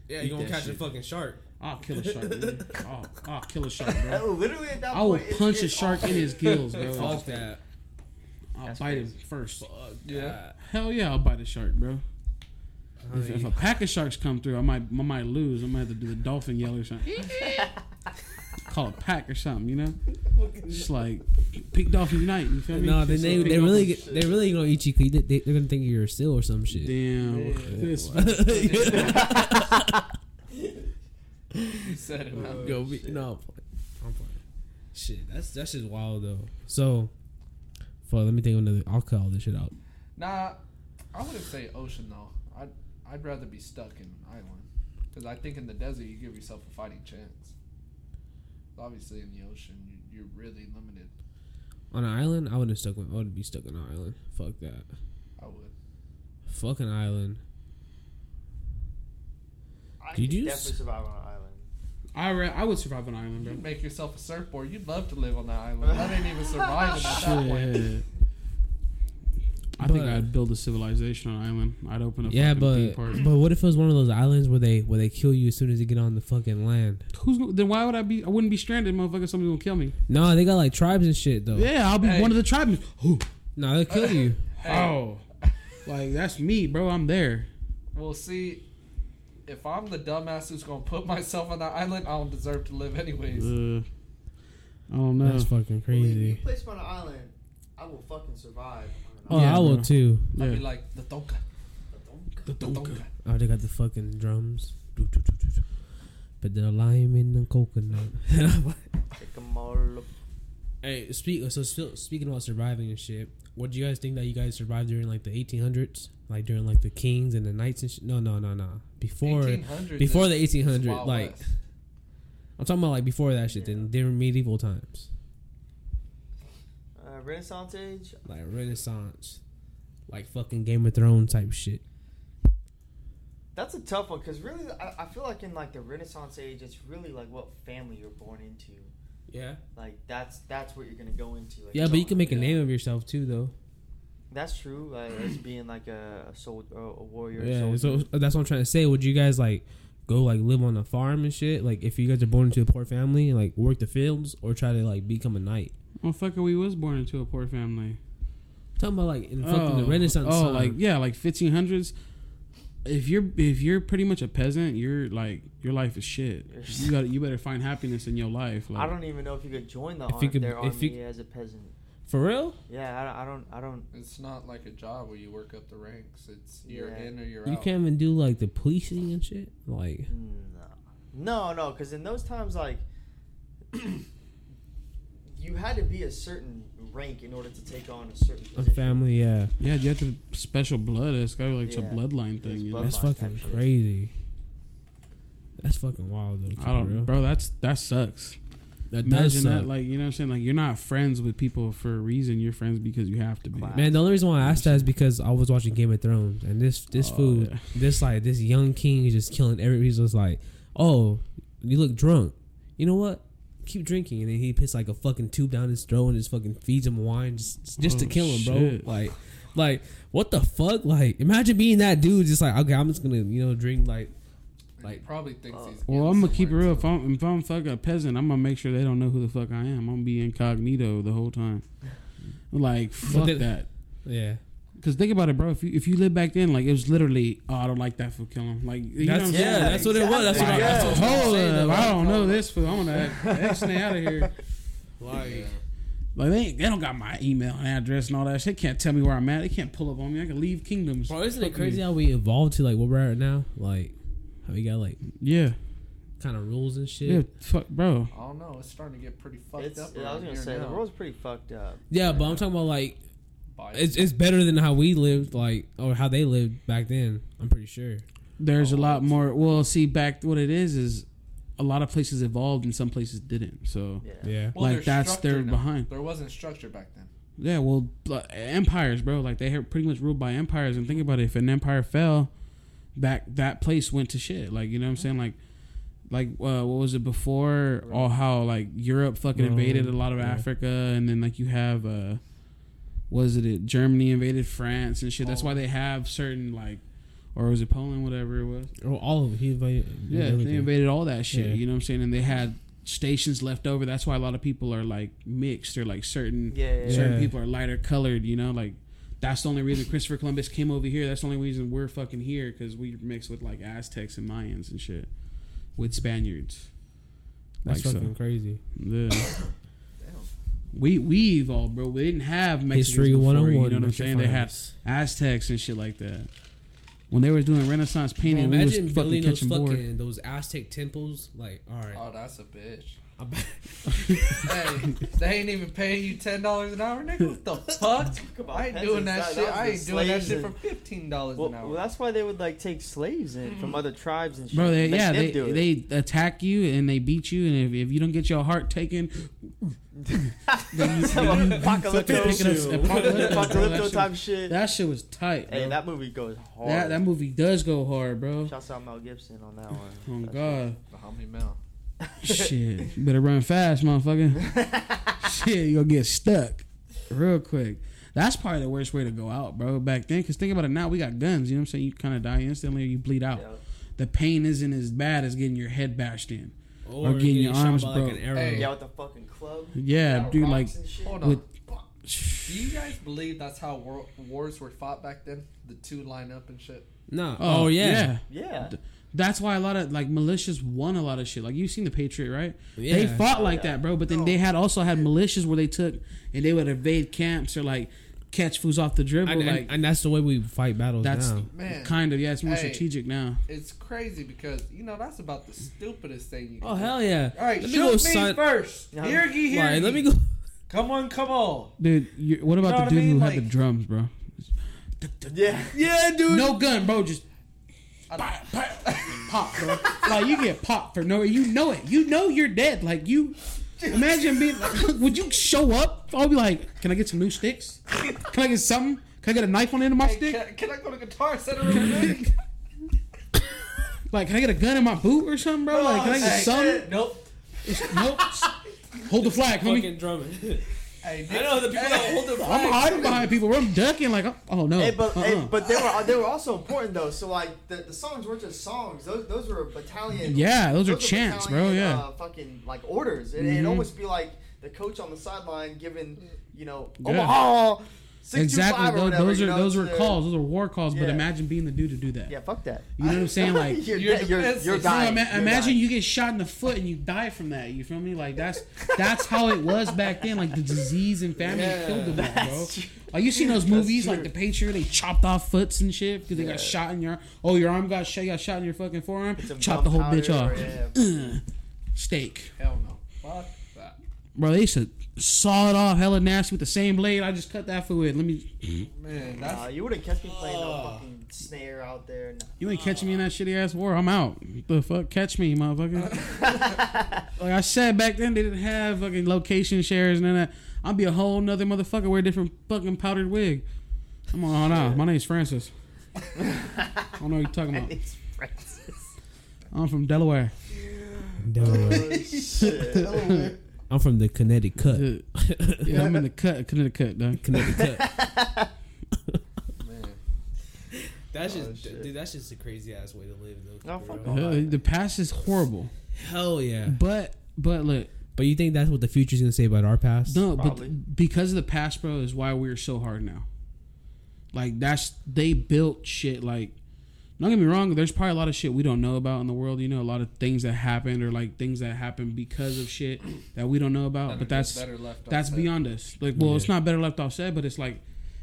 Yeah, Eat you gonna that catch shit. a fucking shark. I'll kill a shark. *laughs* man. I'll, I'll kill a shark, bro. Oh, literally at that I will point, it's- punch a it's shark all- in his gills, bro. Fuck that. I'll That's bite him crazy. first. Fuck Yeah. Hell yeah, I'll bite a shark, bro. Oh, if, if a pack of sharks come through, I might, I might lose. I might have to do the dolphin yell or something. *laughs* Call a pack or something, you know? Just like pig dolphin unite. You feel me? no, then Just they like they pig really dolphin. get, they really gonna eat you. 'cause They, they, they're gonna think you're a seal or some shit. Damn. Yeah. This- *laughs* You *laughs* said it, man. Oh, Go be, no, I'm playing. I'm playing. Shit, that's that's just wild though. So, fuck. Let me think of another. I'll cut all this shit out. Nah, I wouldn't say ocean though. I'd I'd rather be stuck in an island because I think in the desert you give yourself a fighting chance. Obviously, in the ocean you, you're really limited. On an island, I wouldn't stuck. With, I would be stuck on an island. Fuck that. I would. Fucking island. I Did could you definitely s- survive on an island. I re- I would survive on an island, bro. You'd make yourself a surfboard. You'd love to live on that island. That ain't even *laughs* surviving at that point. Shit. I think But- I'd build a civilization on an island. I'd open a Yeah, fucking theme but park. but what if it was one of those islands where they where they kill you as soon as you get on the fucking land? Who's go- then? Why would I be? I wouldn't be stranded, motherfucker. Somebody's gonna kill me. No, they got like tribes and shit though. Yeah, I'll be Hey. one of the tribesmen. Who? No, they'll kill you. Oh, *laughs* like that's me, bro. I'm there. Well, see, if I'm the dumbass who's gonna put *laughs* myself on that island, I don't deserve to live anyways. Uh, I don't know. That's fucking Believe me, You crazy. place me on an island, I will fucking survive. Oh, Yeah, I will bro. too. I'd Yeah. be like the donka, The the donka. donka. Oh, they got the fucking drums. Do, do, do, do, do. Put the lime in the coconut. *laughs* Take 'em all up. Hey, speak. So still, speaking about surviving and shit, what do you guys think that you guys survived during like the 1800s, like during like the kings and the knights and shit? No, no, no, no. Before 1800s before is- the is 1800s, like West. I'm talking about like before that shit. Then during medieval times, Uh, Renaissance age. like Renaissance. like fucking Game of Thrones type shit. That's a tough one because really, I, I feel like in like the Renaissance age, it's really like what family you're born into. Yeah. Like that's that's what you're gonna go into. Like, Yeah, but you can make a name of yourself too, though. That's true. Like, as being like a, a soul, a a warrior. Yeah, soldier. so that's what I'm trying to say. Would you guys like go like live on a farm and shit? Like if you guys are born into a poor family, like work the fields, or try to like become a knight? Motherfucker, we was born into a poor family. talking about like in fucking the oh, Renaissance. Oh, time. like yeah, like 1500s. If you're if you're pretty much a peasant, you're like your life is shit. You got you better find happiness in your life. Like, I don't even know if you could join the If arm, you could- their if army you- as a peasant. for real. Yeah, I, I don't, I don't. It's not like a job where you work up the ranks. It's you're Yeah. in or you're You out. can't even do like the policing and shit. Like No, no, no. Because in those times, like, *clears throat* you had to be a certain rank in order to take on a certain a family, yeah. yeah, you have to special blood. It's got like Yeah. a bloodline thing. It's You know? bloodline. That's fucking crazy. That's fucking wild though. I don't, real. bro. That's that sucks. That does Imagine suck. that, like you know what I'm saying. Like you're not friends with people for a reason. You're friends because you have to be. Man, the only reason why I asked that is because I was watching Game of Thrones, and this this Oh, food, yeah. *laughs* this like this young king is just killing every. He's just like, oh, you look drunk. You know what? Keep drinking, and then he puts like a fucking tube down his throat and just fucking feeds him wine just just to Oh, kill him, bro. Like, like what the fuck? Like, imagine being that dude, just like okay, I'm just gonna you know drink like Like like probably thinks Uh, he's. Well, I'm gonna keep it real. If I'm if I'm fucking a peasant, I'm gonna make sure they don't know who the fuck I am. I'm gonna be incognito the whole time. Like fuck they- that. yeah. Cause think about it, bro. If you if you live back then, like it was literally, oh, I don't like that fool. Kill him. Like you know That's, what yeah, saying? that's what it was. That's what I, Yeah. that's what I was Hold saying, up. I don't know this fool. I'm gonna X out of here. Like, Like they ain't, they don't got my email and address and all that shit. They can't tell me where I'm at. They can't pull up on me. I can leave kingdoms. bro, isn't it crazy how we evolved to like what we're at now? Like, how we got like Yeah, kind of rules and shit. yeah. Fuck, bro. I don't know. It's starting to get pretty fucked It's, up. I was gonna here say the now. world's pretty fucked up. Yeah, but I'm talking about like Biden. it's it's better than how we lived, like or how they lived back then. I'm pretty sure. There's a Oh, lot it's- more. Well, see, back what it is is a lot of places evolved and some places didn't. So Yeah. Yeah. Well, like, that's structure their now. behind. There wasn't structure back then. yeah, well, empires, bro. Like they are pretty much ruled by empires. And think about it: if an empire fell, back that place went to shit. Like you know what I'm saying? Like, like uh, what was it before? All how like Europe fucking invaded a lot of yeah. Africa, and then like you have uh, was it it Germany invaded France and shit. That's why oh. they have certain like, or was it Poland? Whatever it was. Oh, all of it. He invaded. Yeah, everything. they invaded all that shit. Yeah. You know what I'm saying? And they had stations left over. That's why a lot of people are like mixed. Or like certain Yeah, yeah, certain Yeah. people are lighter colored. You know, like that's the only reason Christopher Columbus came over here. That's the only reason we're fucking here because we mixed with like Aztecs and Mayans and shit with Spaniards. That's Like so. fucking crazy. Yeah. *laughs* Damn. We we evolved, bro. We didn't have Mexicans History before, 101. You know what I'm Make your saying? They had. Aztecs and shit like that. When they were doing Renaissance Bro, painting, we was imagine fucking building those catching board. those Aztec temples. Like, all right, Oh, that's a bitch. I bet- *laughs* hey, they ain't even paying you ten dollars an hour, nigga. What the *laughs* fuck? about I ain't doing that that- shit. that I ain't doing that shit for fifteen dollars Well, an hour. well, that's why they would like take slaves in from hmm. other tribes and shit. Bro, they, yeah, them they, they attack you and they beat you, and if, if you don't get your heart taken, then you, then you, you Apocalypto, fucking pick up- Apocalypto, that Apocalypto shit- type shit. that shit was tight, bro. Hey, that movie goes hard. that, that movie does go hard, bro. Shouts out Mel Gibson on that oh, one. Oh God, How many mil? shit, you better run fast, motherfucker. *laughs* shit, you gonna get stuck real quick. That's probably the worst way to go out, bro. Back then, because think about it now, we got guns. You know what I'm saying? You kind of die instantly, or you bleed out. Yeah. The pain isn't as bad as getting your head bashed in. Or, getting your arms by, like, broke. Hey. Yeah, with the fucking club. Yeah, Yeah, dude, like. Hold on. with Do you guys believe that's how war- wars were fought back then? The two line up and shit. No. Oh, oh yeah. Yeah. That's why a lot of like militias won a lot of shit. Like you've seen the Patriot, right? Yeah. They fought Oh, like yeah. that, bro. But then No. they had also had militias where they took and they would evade camps or like catch fools off the dribble. And, and- like and that's the way we fight battles that's now. Man. kind of yeah. It's more Hey. strategic now. It's crazy because you know that's about the stupidest thing you oh, can Oh do. hell yeah! All right, let me shoot go me sign. first. Yeah. Here ye, here Right, let me go. Come on, come on. Dude, you, what about know the what I dude mean? who had Like- the drums, bro? Yeah. *laughs* Yeah, dude. No gun, bro. Just pop, pop, pop, bro. Like you get popped for no. You know it. You know you're dead. Like you. Imagine being like, *laughs* would you show up? I'll be like, can I get some new sticks? Can I get something? Can I get a knife on the end of my Hey, stick? can, can I go to Guitar Center real quick? *laughs* Like, can I get a gun in my boot or something, bro? Like, can I get oh, Hey, something? Nope. Nope. Hold the flag, homie. Fucking drumming. *laughs* Hey, I know the people that hold the I'm hiding behind people. I'm ducking. Like, oh no. Hey, but hey, Uh-uh. but they were they were also important though. So like the, the songs weren't just songs; those those were battalion. Yeah, those are were chants, bro, yeah. uh, fucking like orders. It, it'd almost be like the coach on the sideline giving you know Yeah. Omaha. 625 exactly. or Those, whatever, those you are know, those were calls. Those are war calls. But imagine being the dude to do that. Yeah, fuck that. You know what I'm saying? *laughs* Like, you're, You're you're, you're, defenseless. you're No, dying. No, ima- You're imagine dying. you get shot in the foot and you die from that. You feel me? Like that's that's how it was back then. Like the disease and famine Yeah. killed them, all, bro. That's true. Like you seen those That's movies like. The Patriot? They chopped off foots and shit because they Yeah. got shot in your oh your arm got shot. You got shot in your fucking forearm. Some Chop the whole bitch off. gunpowder. *clears throat* Uh, steak, Hell no. Fuck that. bro. They used to saw it off hella nasty with the same blade. I just cut that foot with. Let me. Man, Nah, you wouldn't catch me playing no Oh. fucking snare out there. Nah. You ain't catching me in that shitty ass war. I'm out. The fuck, catch me, motherfucker. *laughs* like I said back then, they didn't have fucking location shares and all that. I'd be a whole nother motherfucker wear a different fucking powdered wig. Come on, hold on. My name's Francis. *laughs* I don't know what you're talking about. It's Francis. I'm from Delaware. Delaware. Oh, shit. I'm from the Connecticut. *laughs* yeah, I'm in the cut, Connecticut, dog. Connecticut. *laughs* man. That's Oh, just, shit. dude. That's just a crazy ass way to live, though. Oh, fuck real. off. The past is horrible, Hell yeah. but but look, But you think that's what the future's gonna say about our past? No, Probably. but because of the past, bro, is why we're so hard now. Like that's they built shit. Like, don't get me wrong. There's probably a lot of shit we don't know about in the world. You know, a lot of things that happened or like things that happened because of shit that we don't know about. That but that's better left that's unsaid. beyond us. Like, well, it's not better left off said, but it's like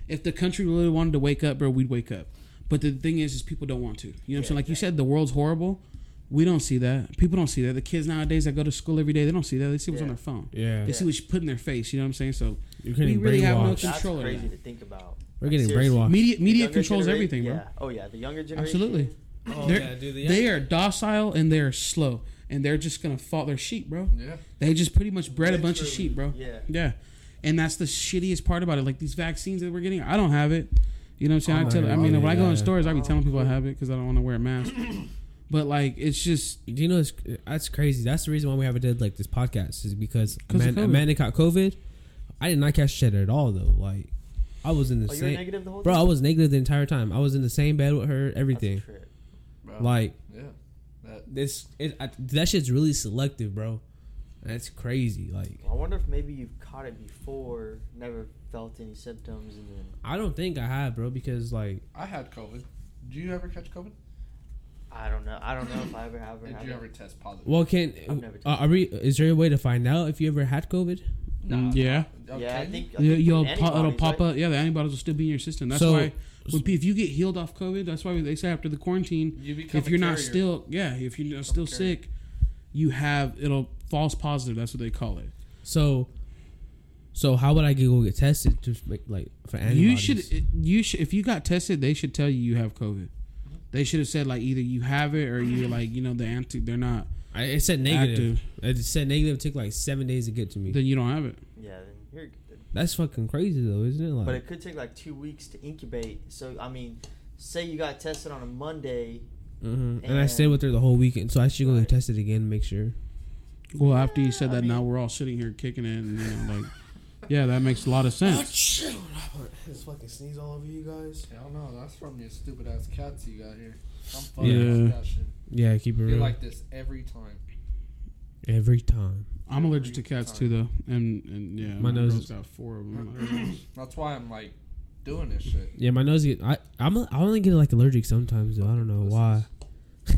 if the country really wanted to wake up, bro, we'd wake up. But the thing is, is people don't want to. You know what I'm saying? Like you said, the world's horrible. We don't see that. People don't see that. The kids nowadays that go to school every day, they don't see that. They see what's on their phone. Yeah. They see what you put in their face. You know what I'm saying? So You're we really have no brainwashed. That's control crazy that. to think about. We're getting Seriously. brainwashed. Media media controls genera- everything, bro. Yeah. Oh yeah, the younger generation. Absolutely. Oh, They're- yeah, dude. The They are docile and they're slow, and they're just gonna fall. They're sheep, bro. Yeah. They just pretty much bred a bunch of sheep, bro. yeah. yeah. And that's the shittiest part about it. Like these vaccines that we're getting, I don't have it. You know what I'm saying? I'm I tell. not I mean, even- when I go in stores, I be telling people I Oh, *laughs* have it because I don't want to wear a mask. *coughs* but like, it's just Do you know it's, that's crazy? That's the reason why we haven't did like this podcast is because of Amanda, COVID. Amanda got COVID. I did not catch shit at all though. Like I was in the Oh, you were same. negative the whole Bro, I was negative the entire time. I was in the same bed with her. That's a Everything. trip. Bro. Like yeah. That, this, it, I, that shit's really selective, bro. That's crazy. Like I wonder if maybe you've caught it before, never felt any symptoms, and then I don't think I have, bro, because like I had COVID. Do you ever catch COVID? I don't know. I don't know if I ever have or Did haven't. you ever test positive? Well, can I've never uh, are we? Is there a way to find out if you ever had COVID? Nah, mm, yeah. nah. Yeah, I think. I You, think you'll with po- it'll pop right? up. Yeah, the antibodies will still be in your system. That's So- why when, if you get healed off COVID, that's why they say after the quarantine, You if you're not still yeah, if you're not still sick, you have it'll false positive. That's what they call it. So, so how would I go get tested to make like for antibodies? You should you should if you got tested, they should tell you you have COVID. They should have said like either you have it or you're like you know the anti they're not. I, it said negative. It said negative. It took like seven days to get to me. Then you don't have it. Yeah, then you're good. That's fucking crazy though, isn't it? Like, But it could take like two weeks to incubate. So I mean, say you got tested on a Monday. hmm and I stayed with her the whole weekend, so I should go Right. get tested again to make sure. Well, after you said I that, now we're all sitting here kicking it, and you know, like, yeah, that makes a lot of sense. Just fucking sneeze all over you guys. Hell no, that's from your stupid ass cats you got here. I'm fucking Yeah. With that shit. Yeah, keep it You're real. like this every time. Every time. I'm allergic to cats too, though, and and yeah, My nose girl's is- got four of them. *clears throat* That's why I'm like doing this shit. Yeah, my nose get. I I'm a, I only get like allergic sometimes though. I don't know why. *laughs*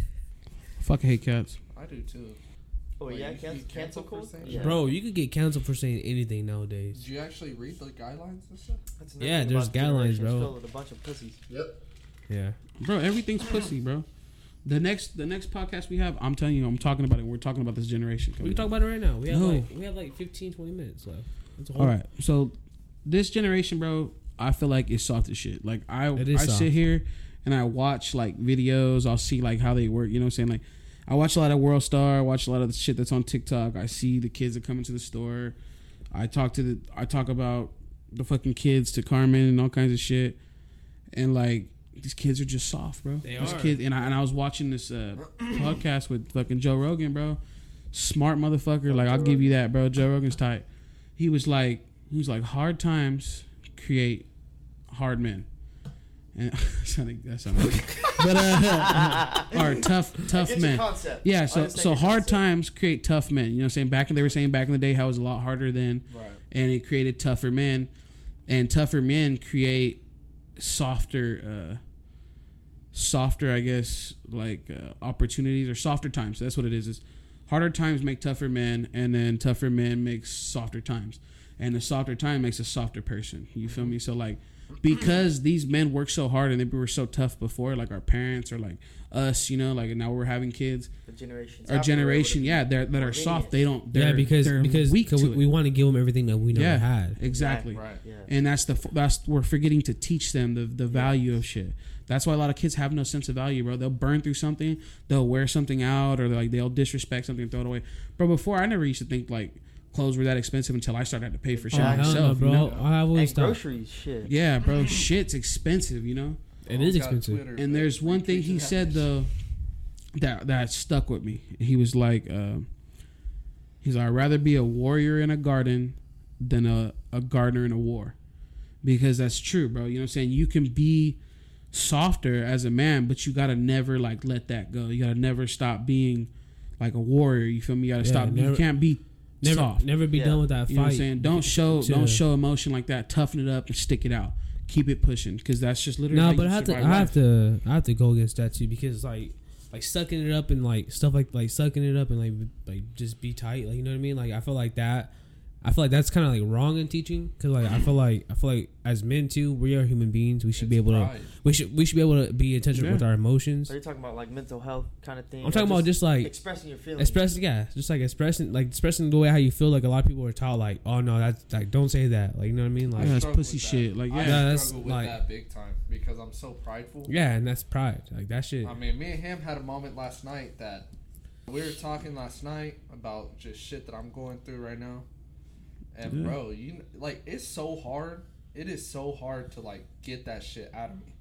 Fucking hate cats. I do too. Oh Wait, yeah, you- cancel, you cancel cancel for cold. saying Yeah. Bro, you could get canceled for saying anything nowadays. Did you actually read the guidelines and stuff? That's another Yeah, thing there's about guidelines, generation. bro. Filled with a bunch of pussies. Yep. Yeah. Bro, everything's pussy, bro. The next the next podcast we have, I'm telling you, I'm talking about it. We're talking about this generation. We can talk about it right now. We have No. like we have like 15, 20 minutes left. A whole- All right, so this generation, bro, I feel like it's soft as shit. Like I, It is I soft. sit here and I watch like videos. I'll see like how they work. You know what I'm saying? Like I watch a lot of World Star. I watch a lot of the shit that's on TikTok. I see the kids that come into the store. I talk to the. I talk about the fucking kids to Carmen and all kinds of shit. and like these kids are just soft, bro. They these are. kids, and I and I was watching this uh, *clears throat* podcast with fucking Joe Rogan, bro. Smart motherfucker. Like I'll give you that, bro. Joe Rogan's tight. He was like, he was like, hard times create hard men. And *laughs* sounded, that sounded, *laughs* but uh, *laughs* or tough, tough Get your men. concept. Yeah, so so hard concept. times create tough men. You know what I'm saying? Back in they were saying back in the day how it was a lot harder then Right. and it created tougher men and tougher men create softer uh softer I guess like uh, opportunities or softer times. That's what it is. Is harder times make tougher men and then tougher men makes softer times. And the softer time makes a softer person. You feel me? So like because these men work so hard and they were so tough before, like our parents or like us, you know, like now we're having kids. The generations. Our after were able generation, yeah, they're that are soft. They don't. They're, yeah, because they're because weak to we, we want to give them everything that we never Yeah. had. exactly. Right. Yeah. And that's the that's we're forgetting to teach them the the value of shit. That's why a lot of kids have no sense of value, bro. They'll burn through something, they'll wear something out, or like they'll disrespect something and throw it away. Bro, before I never used to think like clothes were that expensive until I started to pay for shit Oh, myself. no, you bro. know? I've always And groceries, shit. Yeah, bro, *laughs* shit's expensive, you know. it is Got expensive. Twitter, And there's one thing he said though that that stuck with me. He was like, uh, he's like, I'd rather be a warrior in a garden than a, a gardener in a war. Because that's true, bro. You know what I'm saying? You can be softer as a man, but you gotta never like let that go. You gotta never stop being like a warrior. You feel me? You gotta Yeah, stop. you can't be Never soft. never be Yeah. done with that You know what I'm fight. saying? Don't show to- don't show emotion like that. Toughen it up and stick it out. Keep it pushing because that's just literally. No, how but you I have to I life. have to I have to go against that too because like like sucking it up and like stuff like like sucking it up and like like just be tight like you know what I mean like I feel like that I feel like that's kind of like wrong in teaching because like I feel like I feel like as men too we are human beings we should be It's able to we should we should be able to be in touch Yeah. with our emotions. Are you talking about like mental health kind of thing? I'm talking Or about just like expressing your feelings. expressing yeah just like expressing like expressing the way how you feel like a lot of people are taught like oh no that's like don't say that like you know what I mean like Yeah, that's pussy with that. shit. Like, I yeah. Yeah, that's with like- that big time because I'm so prideful. yeah and that's pride like that shit I mean, me and him had a moment last night that we were talking last night about just shit that I'm going through right now. And Yeah. bro, you like it's so hard. It is so hard to like get that shit out of me,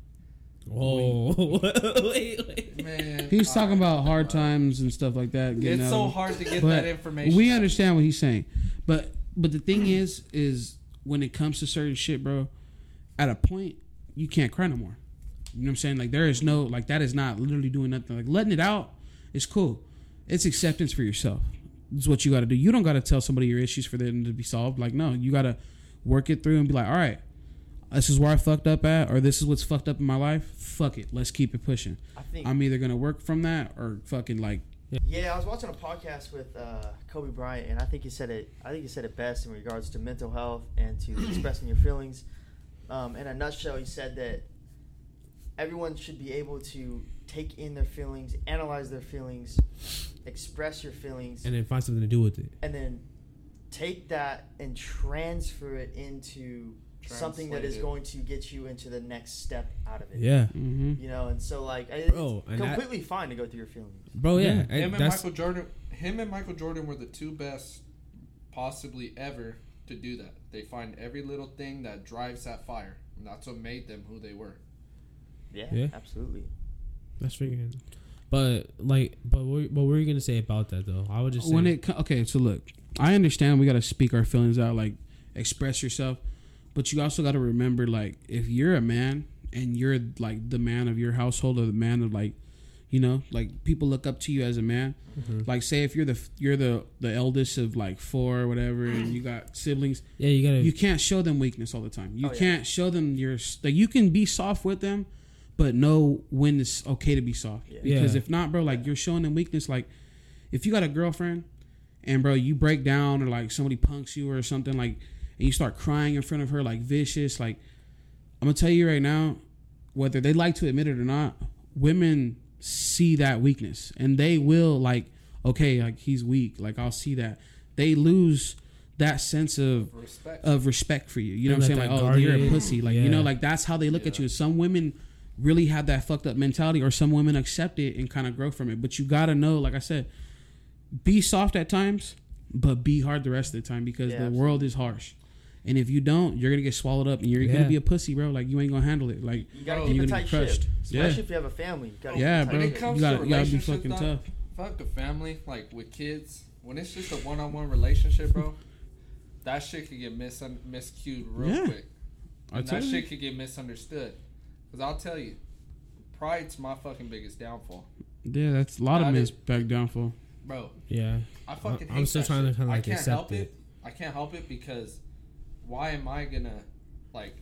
oh *laughs* wait, wait. man. He's I- talking about hard times and stuff like that. getting It's out so of- hard to get But that information. We out. understand what he's saying, but but the thing is, is when it comes to certain shit, bro, at a point you can't cry no more. You know what I'm saying? Like there is no like that is not literally doing nothing. Like letting it out is cool. It's acceptance for yourself. It's what you got to do. You don't got to tell somebody your issues for them to be solved. Like no, you got to work it through and be like, all right, this is where I fucked up at, or this is what's fucked up in my life. Fuck it, let's keep it pushing. I think. I'm either gonna work from that or fucking like yeah, I was watching a podcast with uh, Kobe Bryant, and I think he said it. I think he said it best in regards to mental health and to *clears throat* expressing your feelings. Um, in a nutshell, he said that everyone should be able to take in their feelings, analyze their feelings, express your feelings, and then find something to do with it. and then take that and transfer it into something that is it. going to get you into the next step out of it. Yeah, mm-hmm. You know, and so like I- Bro, it's and that- completely fine to go through your feelings. bro. Yeah, Yeah. him and that's Michael Jordan. Him and Michael Jordan were the two best, possibly ever, to do that. They find every little thing that drives that fire, and that's what made them who they were. Yeah, Yeah. absolutely. that's freaking. But like, but what, what were you gonna say about that though? I would just say, when it okay so look i understand we got to speak our feelings out like express yourself but you also got to remember like if you're a man and you're like the man of your household or the man of like you know like people look up to you as a man Mhm. like say if you're the you're the the eldest of like four or whatever and you got siblings yeah, you gotta. you can't show them weakness all the time you Oh, yeah. can't show them your like you can be soft with them but know when it's okay to be soft Yeah. because Yeah. if not bro like you're showing them weakness like if you got a girlfriend and bro you break down or like somebody punks you or something like and you start crying in front of her like vicious like i'm gonna tell you right now whether they like to admit it or not women see that weakness and they will like okay like he's weak like i'll see that they lose that sense of Respect. of respect for you. You know And what I'm saying? Like, oh, you're a pussy. Like, you know, like that's how they look at you. Some women really have that fucked up mentality, or some women accept it and kind of grow from it. But you gotta know, like I said, be soft at times, but be hard the rest of the time because Yeah, the world is harsh. And if you don't, you're gonna get swallowed up, and you're Yeah. gonna be a pussy, bro. Like you ain't gonna handle it. Like You gotta Bro, keep you're a gonna tight get crushed. ship, especially Yeah. if you have a family. You gotta yeah, keep bro. tight When it comes You gotta to you gotta be fucking dog, tough. Fuck a family, like with kids. When it's just a one-on-one relationship, bro, that shit could get misun- miscued real Yeah. quick. I And tell that you. shit could get misunderstood. Cause I'll tell you, pride's my fucking biggest downfall, Yeah, that's a lot of Got men's it. back downfall. bro. Yeah. I fucking. I'm still that trying to shit. kinda, I like, can't accept help it. it. I can't help it because why am I gonna like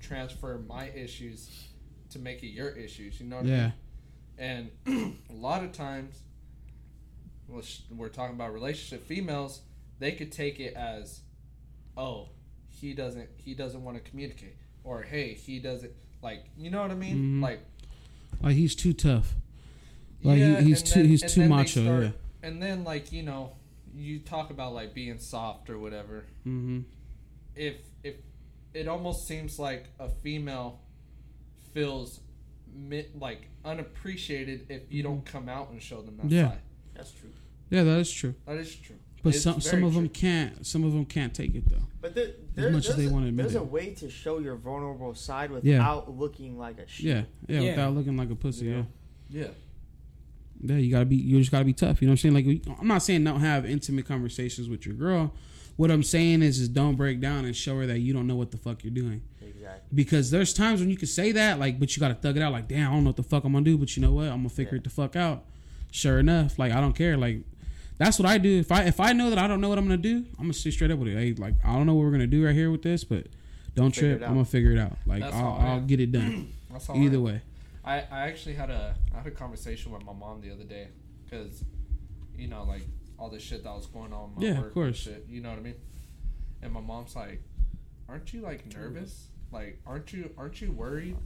transfer my issues to make it your issues? You know what I Yeah. mean? And *clears throat* a lot of times, we're talking about relationship. Females, they could take it as, oh, he doesn't, he doesn't want to communicate, or hey, he doesn't like, you know what I mean? Mhm. Like, Like he's too tough. Like he- yeah, he's too then- he's too then macho. start- yeah. And then, like you know, you talk about like being soft or whatever. Mm-hmm. if if it almost seems like a female feels mi- like unappreciated if you don't come out and show them that Yeah. side. That's true. Yeah, that is true. That is true. But It's some some of them true. can't. Some of them can't take it though. But there, there, much as there's, they a, wanna admit there's it. a way to show your vulnerable side Yeah. without looking like a shit. Yeah, yeah, Yeah. without looking like a pussy. You Yeah. Yeah. Yeah, you gotta be. You just gotta be tough. You know what I'm saying? Like, I'm not saying don't have intimate conversations with your girl. What I'm saying is, is don't break down and show her that you don't know what the fuck you're doing. Exactly. Because there's times when you can say that, like, but you gotta thug it out. Like, damn, I don't know what the fuck I'm gonna do, but you know what? I'm gonna figure Yeah. it the fuck out. Sure enough, like, I don't care. Like, that's what I do. If I if I know that I don't know what I'm gonna do, I'm gonna stay straight up with it. Hey, like, I don't know what we're gonna do right here with this, but don't Figure trip. I'm gonna figure it out. Like, That's I'll, all I I'll am. get it done. *clears throat* That's all Either am. way. I, I actually had a I had a conversation with my mom the other day because you know like all this shit that was going on my Yeah, of work and course. shit you know what I mean and my mom's like aren't you like nervous like aren't you aren't you worried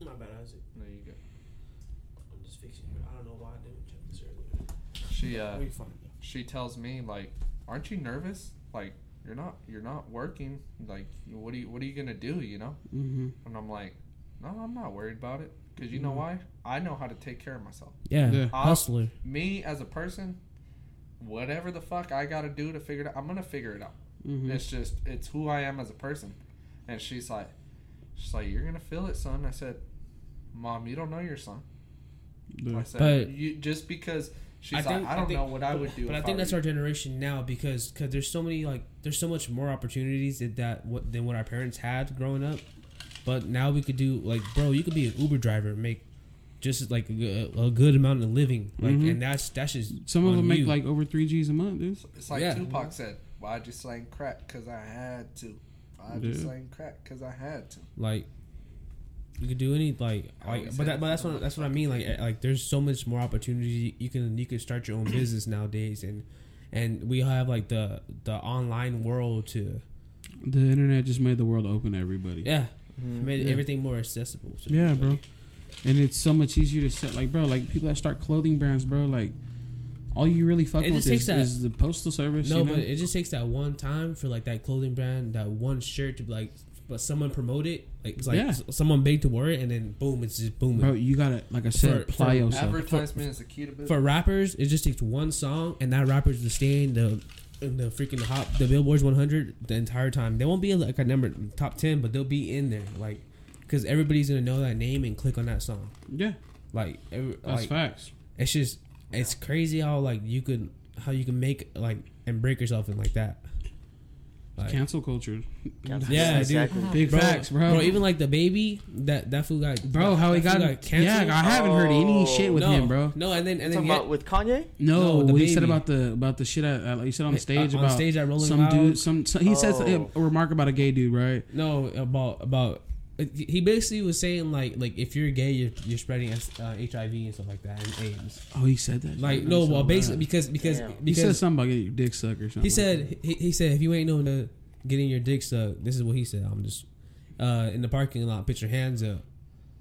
Not bad, Isaac. there you go I'm just fixing it. I don't know why I didn't check this earlier. She uh We fine. she tells me like aren't you nervous like you're not you're not working like what are you what are you gonna do you know Mm-hmm. and I'm like no I'm not worried about it because you know Mhm. why I know how to take care of myself Yeah, Yeah. hustler. me as a person, whatever the fuck I gotta do to figure it out, I'm gonna figure it out. Mm-hmm. It's just it's who I am as a person. And she's like, she's like, you're gonna feel it, son. I said, Mom, you don't know your son. I said, But- you just because she's I like, think- I I don't think- know what I would do. But I if think that's were our generation now because cause there's so many like there's so much more opportunities that, that what than what our parents had growing up. But now we could do like bro, you could be an Uber driver, and make just like a, a good amount of living, like Mhm. and that's that's just Some of them make you. like over three G's a month, dude. It's like Yeah. Tupac said, why'd you slang crack? Because I had to. Why'd you Yeah. slang crack? Because I had to. like you could do any like like but that, but that's what that's what I mean like eh, like there's so much more opportunity you can you can start your own business nowadays and and we have like the the online world to The internet just made the world open to everybody. yeah Mhm. made Yeah. everything more accessible to Yeah, everybody. bro. And it's so much easier to set like bro, like people that start clothing brands, bro, like all you really fucking It with just is, that- is the postal service. No, you know? but it just takes that one time for like that clothing brand, that one shirt to be like, but someone promote it, like it's like Yeah. someone big to wear it, and then boom, it's just booming. bro, you gotta like I said, For- apply for yourself. Advertisement is the key to business. For rappers, it just takes one song, and that rapper's to stay in the in the freaking hot the Billboard's 100 the entire time. They won't be like a number top 10, but they'll be in there, like because everybody's gonna know that name and click on that song. yeah, Like, every, that's like facts. it's just it's crazy how like you could how you can make like and break yourself in like that. Like, Cancel culture. Cancel- Yeah, dude. Big Bro, facts, bro. Bro, even like DaBaby that that fool got Bro, how he that got, fool canceled. Yeah, I haven't heard any Oh. shit with no, him, bro. No, and then and then Talking yet, with Kanye? No, No, the what he said about the about the shit at, uh, you said on the stage uh, on about stage at Rolling some Loud. dude. Some, some he said Oh. a remark about a gay dude, right? no about about he basically was saying like like if you're gay you're, you're spreading uh, HIV and stuff like that and AIDS. Oh, he said that. Like no, I'm so well basically mad. because because Damn. he said something about getting your dick sucked or something. he said he, he said if you ain't known to getting your dick sucked, this is what he said. I'm just uh in the parking lot, put your hands up.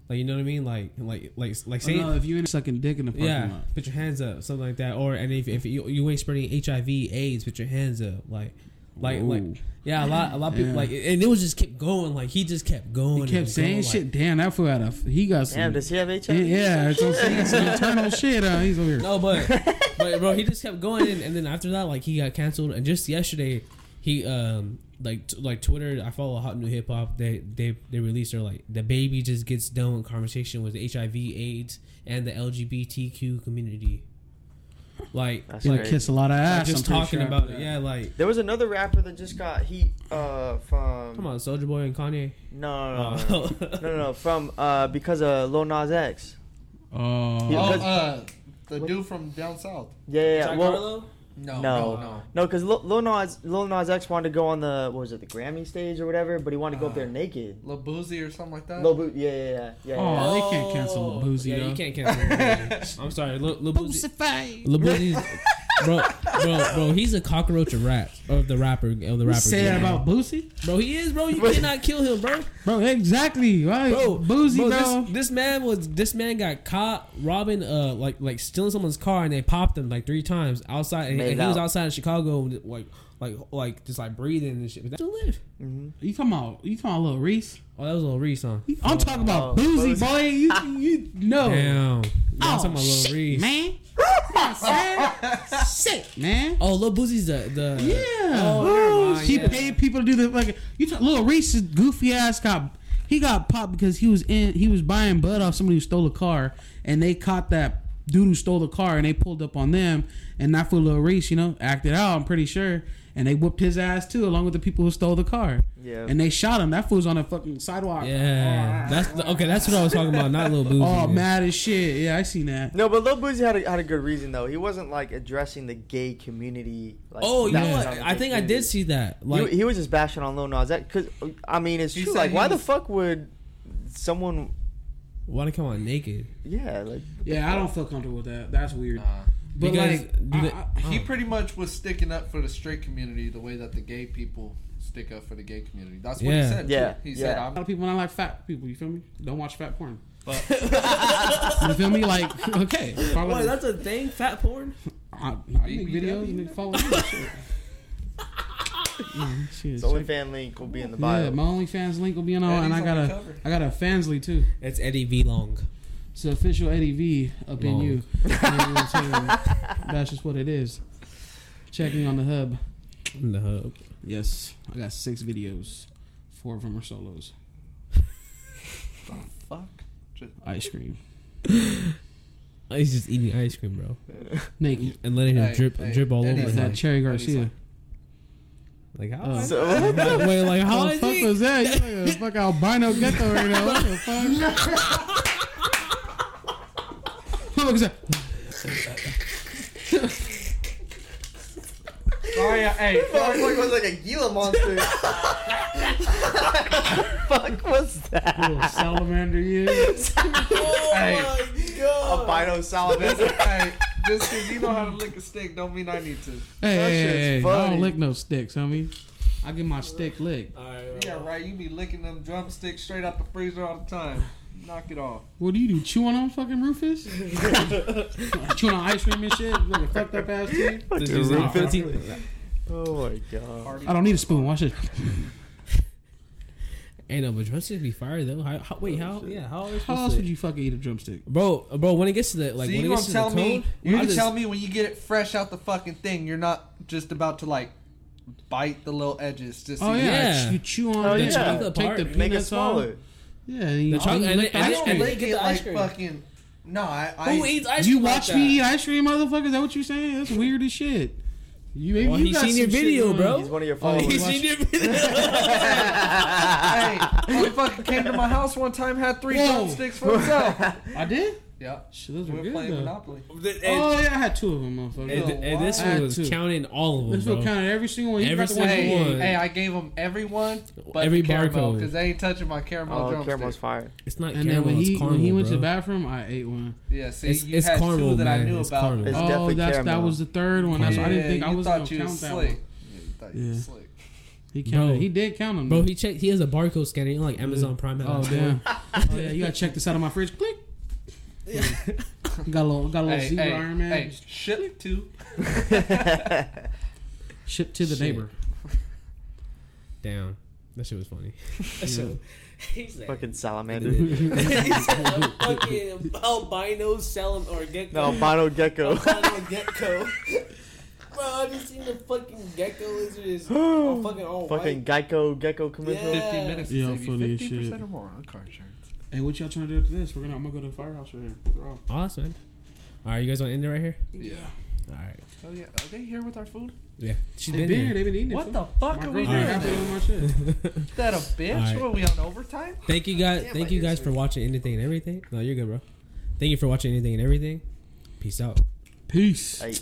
Like you know what I mean? Like like like like Oh, saying no, if you ain't sucking dick in the parking yeah, lot. put your hands up, something like that. Or and if, if you, you ain't spreading HIV, AIDS, put your hands up. Like, like, like, yeah, a lot, a lot of people Yeah. like, and it was just kept going. Like he just kept going. He kept and saying going, shit. Damn, that fool had a. He got some. Damn, does he have HIV? yeah, yeah, it's some, some internal *laughs* shit. Uh, he's over here. No, but, *laughs* but bro, he just kept going, and, and then after that, like he got canceled. And just yesterday, he um like t- like Twitter. I follow Hot New Hip Hop. They they they released their like DaBaby just gets done with conversation with HIV, AIDS, and the LGBTQ community. Like That's Gonna crazy. kiss a lot of like, ass. just I'm pretty talking sure about after it. that. Yeah, like There was another rapper that just got heat uh, from. come on, Soulja Boy and Kanye. No, no, no, Oh. no, no, no, no, from uh, because of Lil Nas X. Oh, Yeah. Oh, uh, the dude from down south. Yeah, yeah. yeah. Jack Well, Harlow? No, No. no, no. no, because Lil, Lil Nas Lil Nas X wanted to go on the what was it the Grammy stage or whatever, but he wanted to go up there Uh, naked. Lil Boosie or something like that. Lil Bo- yeah, yeah, yeah, yeah. Oh, yeah. they can't cancel Lil Boosie, Yeah, though. you can't cancel. Lil Boosie. *laughs* I'm sorry, Lil, Lil Boosie. Lil Boosie's, *laughs* bro, bro, bro. He's a cockroach of rap of the rapper of the rapper. Say that game. about Boosie, bro. He is, bro. You cannot kill him, bro. bro. Exactly, right? Bro, Boosie, bro. This, this man was this man got caught robbing, uh, like like stealing someone's car, and they popped him like three times outside. And, and he was outside of Chicago, like like like just like breathing and shit. But that still live. Mhm. you talking about? You talking about little Reese? Oh, that was a little Reese, huh? I'm talking about Oh, Boosie, Boosie. boy. You *laughs* you know. Damn. Yeah, I'm Oh, talking about little Reese. man. Sick, man. Oh, little Boosie's the the Yeah. Oh, mind, he yeah. paid people to do the like. You talk, little Reese's goofy ass got he got popped because he was in he was buying bud off somebody who stole a car, and they caught that dude who stole the car, and they pulled up on them, and that for Lil Reese, you know, acted out. I'm pretty sure, and they whooped his ass too, along with the people who stole the car, Yeah. and they shot him. That fool's on a fucking sidewalk. Yeah, that's the, okay. That's what I was talking about. Not Lil Boosie. Oh, mad as shit. Yeah, I seen that. No, but Lil Boosie had a, had a good reason though. He wasn't like addressing the gay community. Like, Oh, you know bashing what? on the I gay think I did see that. Like, he, he was just bashing on Lil Nas X because I mean it's true. Like, he why the fuck would someone? why to come on naked? Yeah, like Yeah, I don't feel comfortable with that. That's weird. Nah. But Because like, do I- I- He pretty much was sticking up for the straight community the way that the gay people stick up for the gay community. That's what Yeah. he said. too. Yeah, He said, yeah. a I'm lot of people not like fat people. You feel me? Don't watch fat porn. *laughs* *laughs* You feel me? Like, okay. Follow *laughs* Wait, that's a thing. Fat porn. I, I make videos and they follow me. and shit. Yeah, shit, the only fan link will be in the yeah, bio. my OnlyFans link will be in all, and I got on the a cover. I got a Fansly too. It's Eddie V Long. It's the official Eddie V up in Long. you. You know what I'm saying? That's just what it is. Check me on the hub. In the hub. Yes, I got six videos. Four of them are solos. the fuck. Just, Ice cream, *laughs* He's just eating ice cream, bro, *laughs* naked. and letting it Hey, drip hey, drip all Eddie's over Like that Cherry Garcia. like- Like how? Uh, So- wait, like *laughs* how What is the fuck he? was that? You like a fuck albino gecko right now. What the fuck? What was that? oh yeah, hey. *laughs* Fuck was like a Gila monster. *laughs* fuck was that? Little salamander, yeah. *laughs* Oh hey, Albino salamander. hey, just because you know how to lick a stick don't mean I need to. Hey, That hey, shit's hey, hey. I don't lick no sticks, homie. I get my stick licked. Yeah, right. You be licking them drumsticks straight out the freezer all the time. Knock it off. What do you do? Chewing on fucking Rufus? *laughs* Chewing on ice cream and shit? You Like a fucked up ass kid? This is Rufus. Oh my god. I don't need a spoon. Watch it. Ain't *laughs* no, but drumsticks be fire though. How, how, wait, oh, how? Yeah, how? Are How else would you fucking eat a drumstick? bro? Bro, when it gets to the like, so when you it gonna gets to the tell me? cone, You gonna just- tell me when you get it fresh out the fucking thing, you're not just about to like bite the little edges. Just Oh so you- yeah, Yeah. you chew on Oh, the yeah. chocolate, take the Make it Make it peanuts smaller. off. Yeah, and you, The chocolate- you and lick then- the and ice then- cream. and then- get it the ice like cream. fucking. No, I. I Who eats ice cream? You cream? watch like me eat ice cream, motherfucker? Is that what you saying? That's weird as shit. You maybe Well, you he's got seen your video, bro. He's one of your Oh, followers. he's- He's seen your *laughs* video. hey, he fucking came to my house one time, had three Whoa. drumsticks for himself. I did. Yeah, Shit, those we were were good playing though. Monopoly. Oh yeah, I had two of them, motherfucker. And, and this one was to. counting all of them, This will bro. count every single one. You Every got the one single Hey, one. hey, I gave them every one, but Every every caramel because they ain't touching my caramel Oh, drumstick. caramel's fire. It's not And then caramel. when he caramel, when he went to the bathroom, I ate one. Yeah, see, It's- you it's had caramel, two that I knew It's about. caramel. Oh, it's oh, definitely that's that was the third one. That's why I didn't think I was thought gonna you count that one. Yeah, thought you slick. He counted. Bro. He did count them. Bro, he checked. He has a barcode scanner, you know, like Amazon Prime. Oh has. damn! oh yeah, you gotta check this out of my fridge. Click. Got a little, got a little Hey, zebra hey, Iron Man. hey, ship to. *laughs* Shipped to the Shit. neighbor. *laughs* Damn, that shit was funny. *laughs* Yeah. He said, Fucking salamander. he said a fucking albino salam or gecko. no, albino gecko. Albino gecko. Bro, I just seen the fucking gecko lizard is *gasps* all fucking all Fucking gecko gecko commercial. Yeah. 50 minutes Yeah, save you funny as 50% or more on car insurance. Hey, what y'all trying to do after this? We're gonna. I'm gonna go to the firehouse right here. We're. Awesome. All right, you guys want to end it right here? Yeah. All right. Oh yeah, are they here with our food? Yeah, she's They've been, been here. here. They've been eating. What fool. the fuck are we doing? been happy with my shit. *laughs* Is that a bitch? Alright. What are we on overtime? Thank you guys. Damn, thank my you guys for watching anything and everything. No, you're good, bro. Thank you for watching anything and everything. Peace out. Peace. Hey.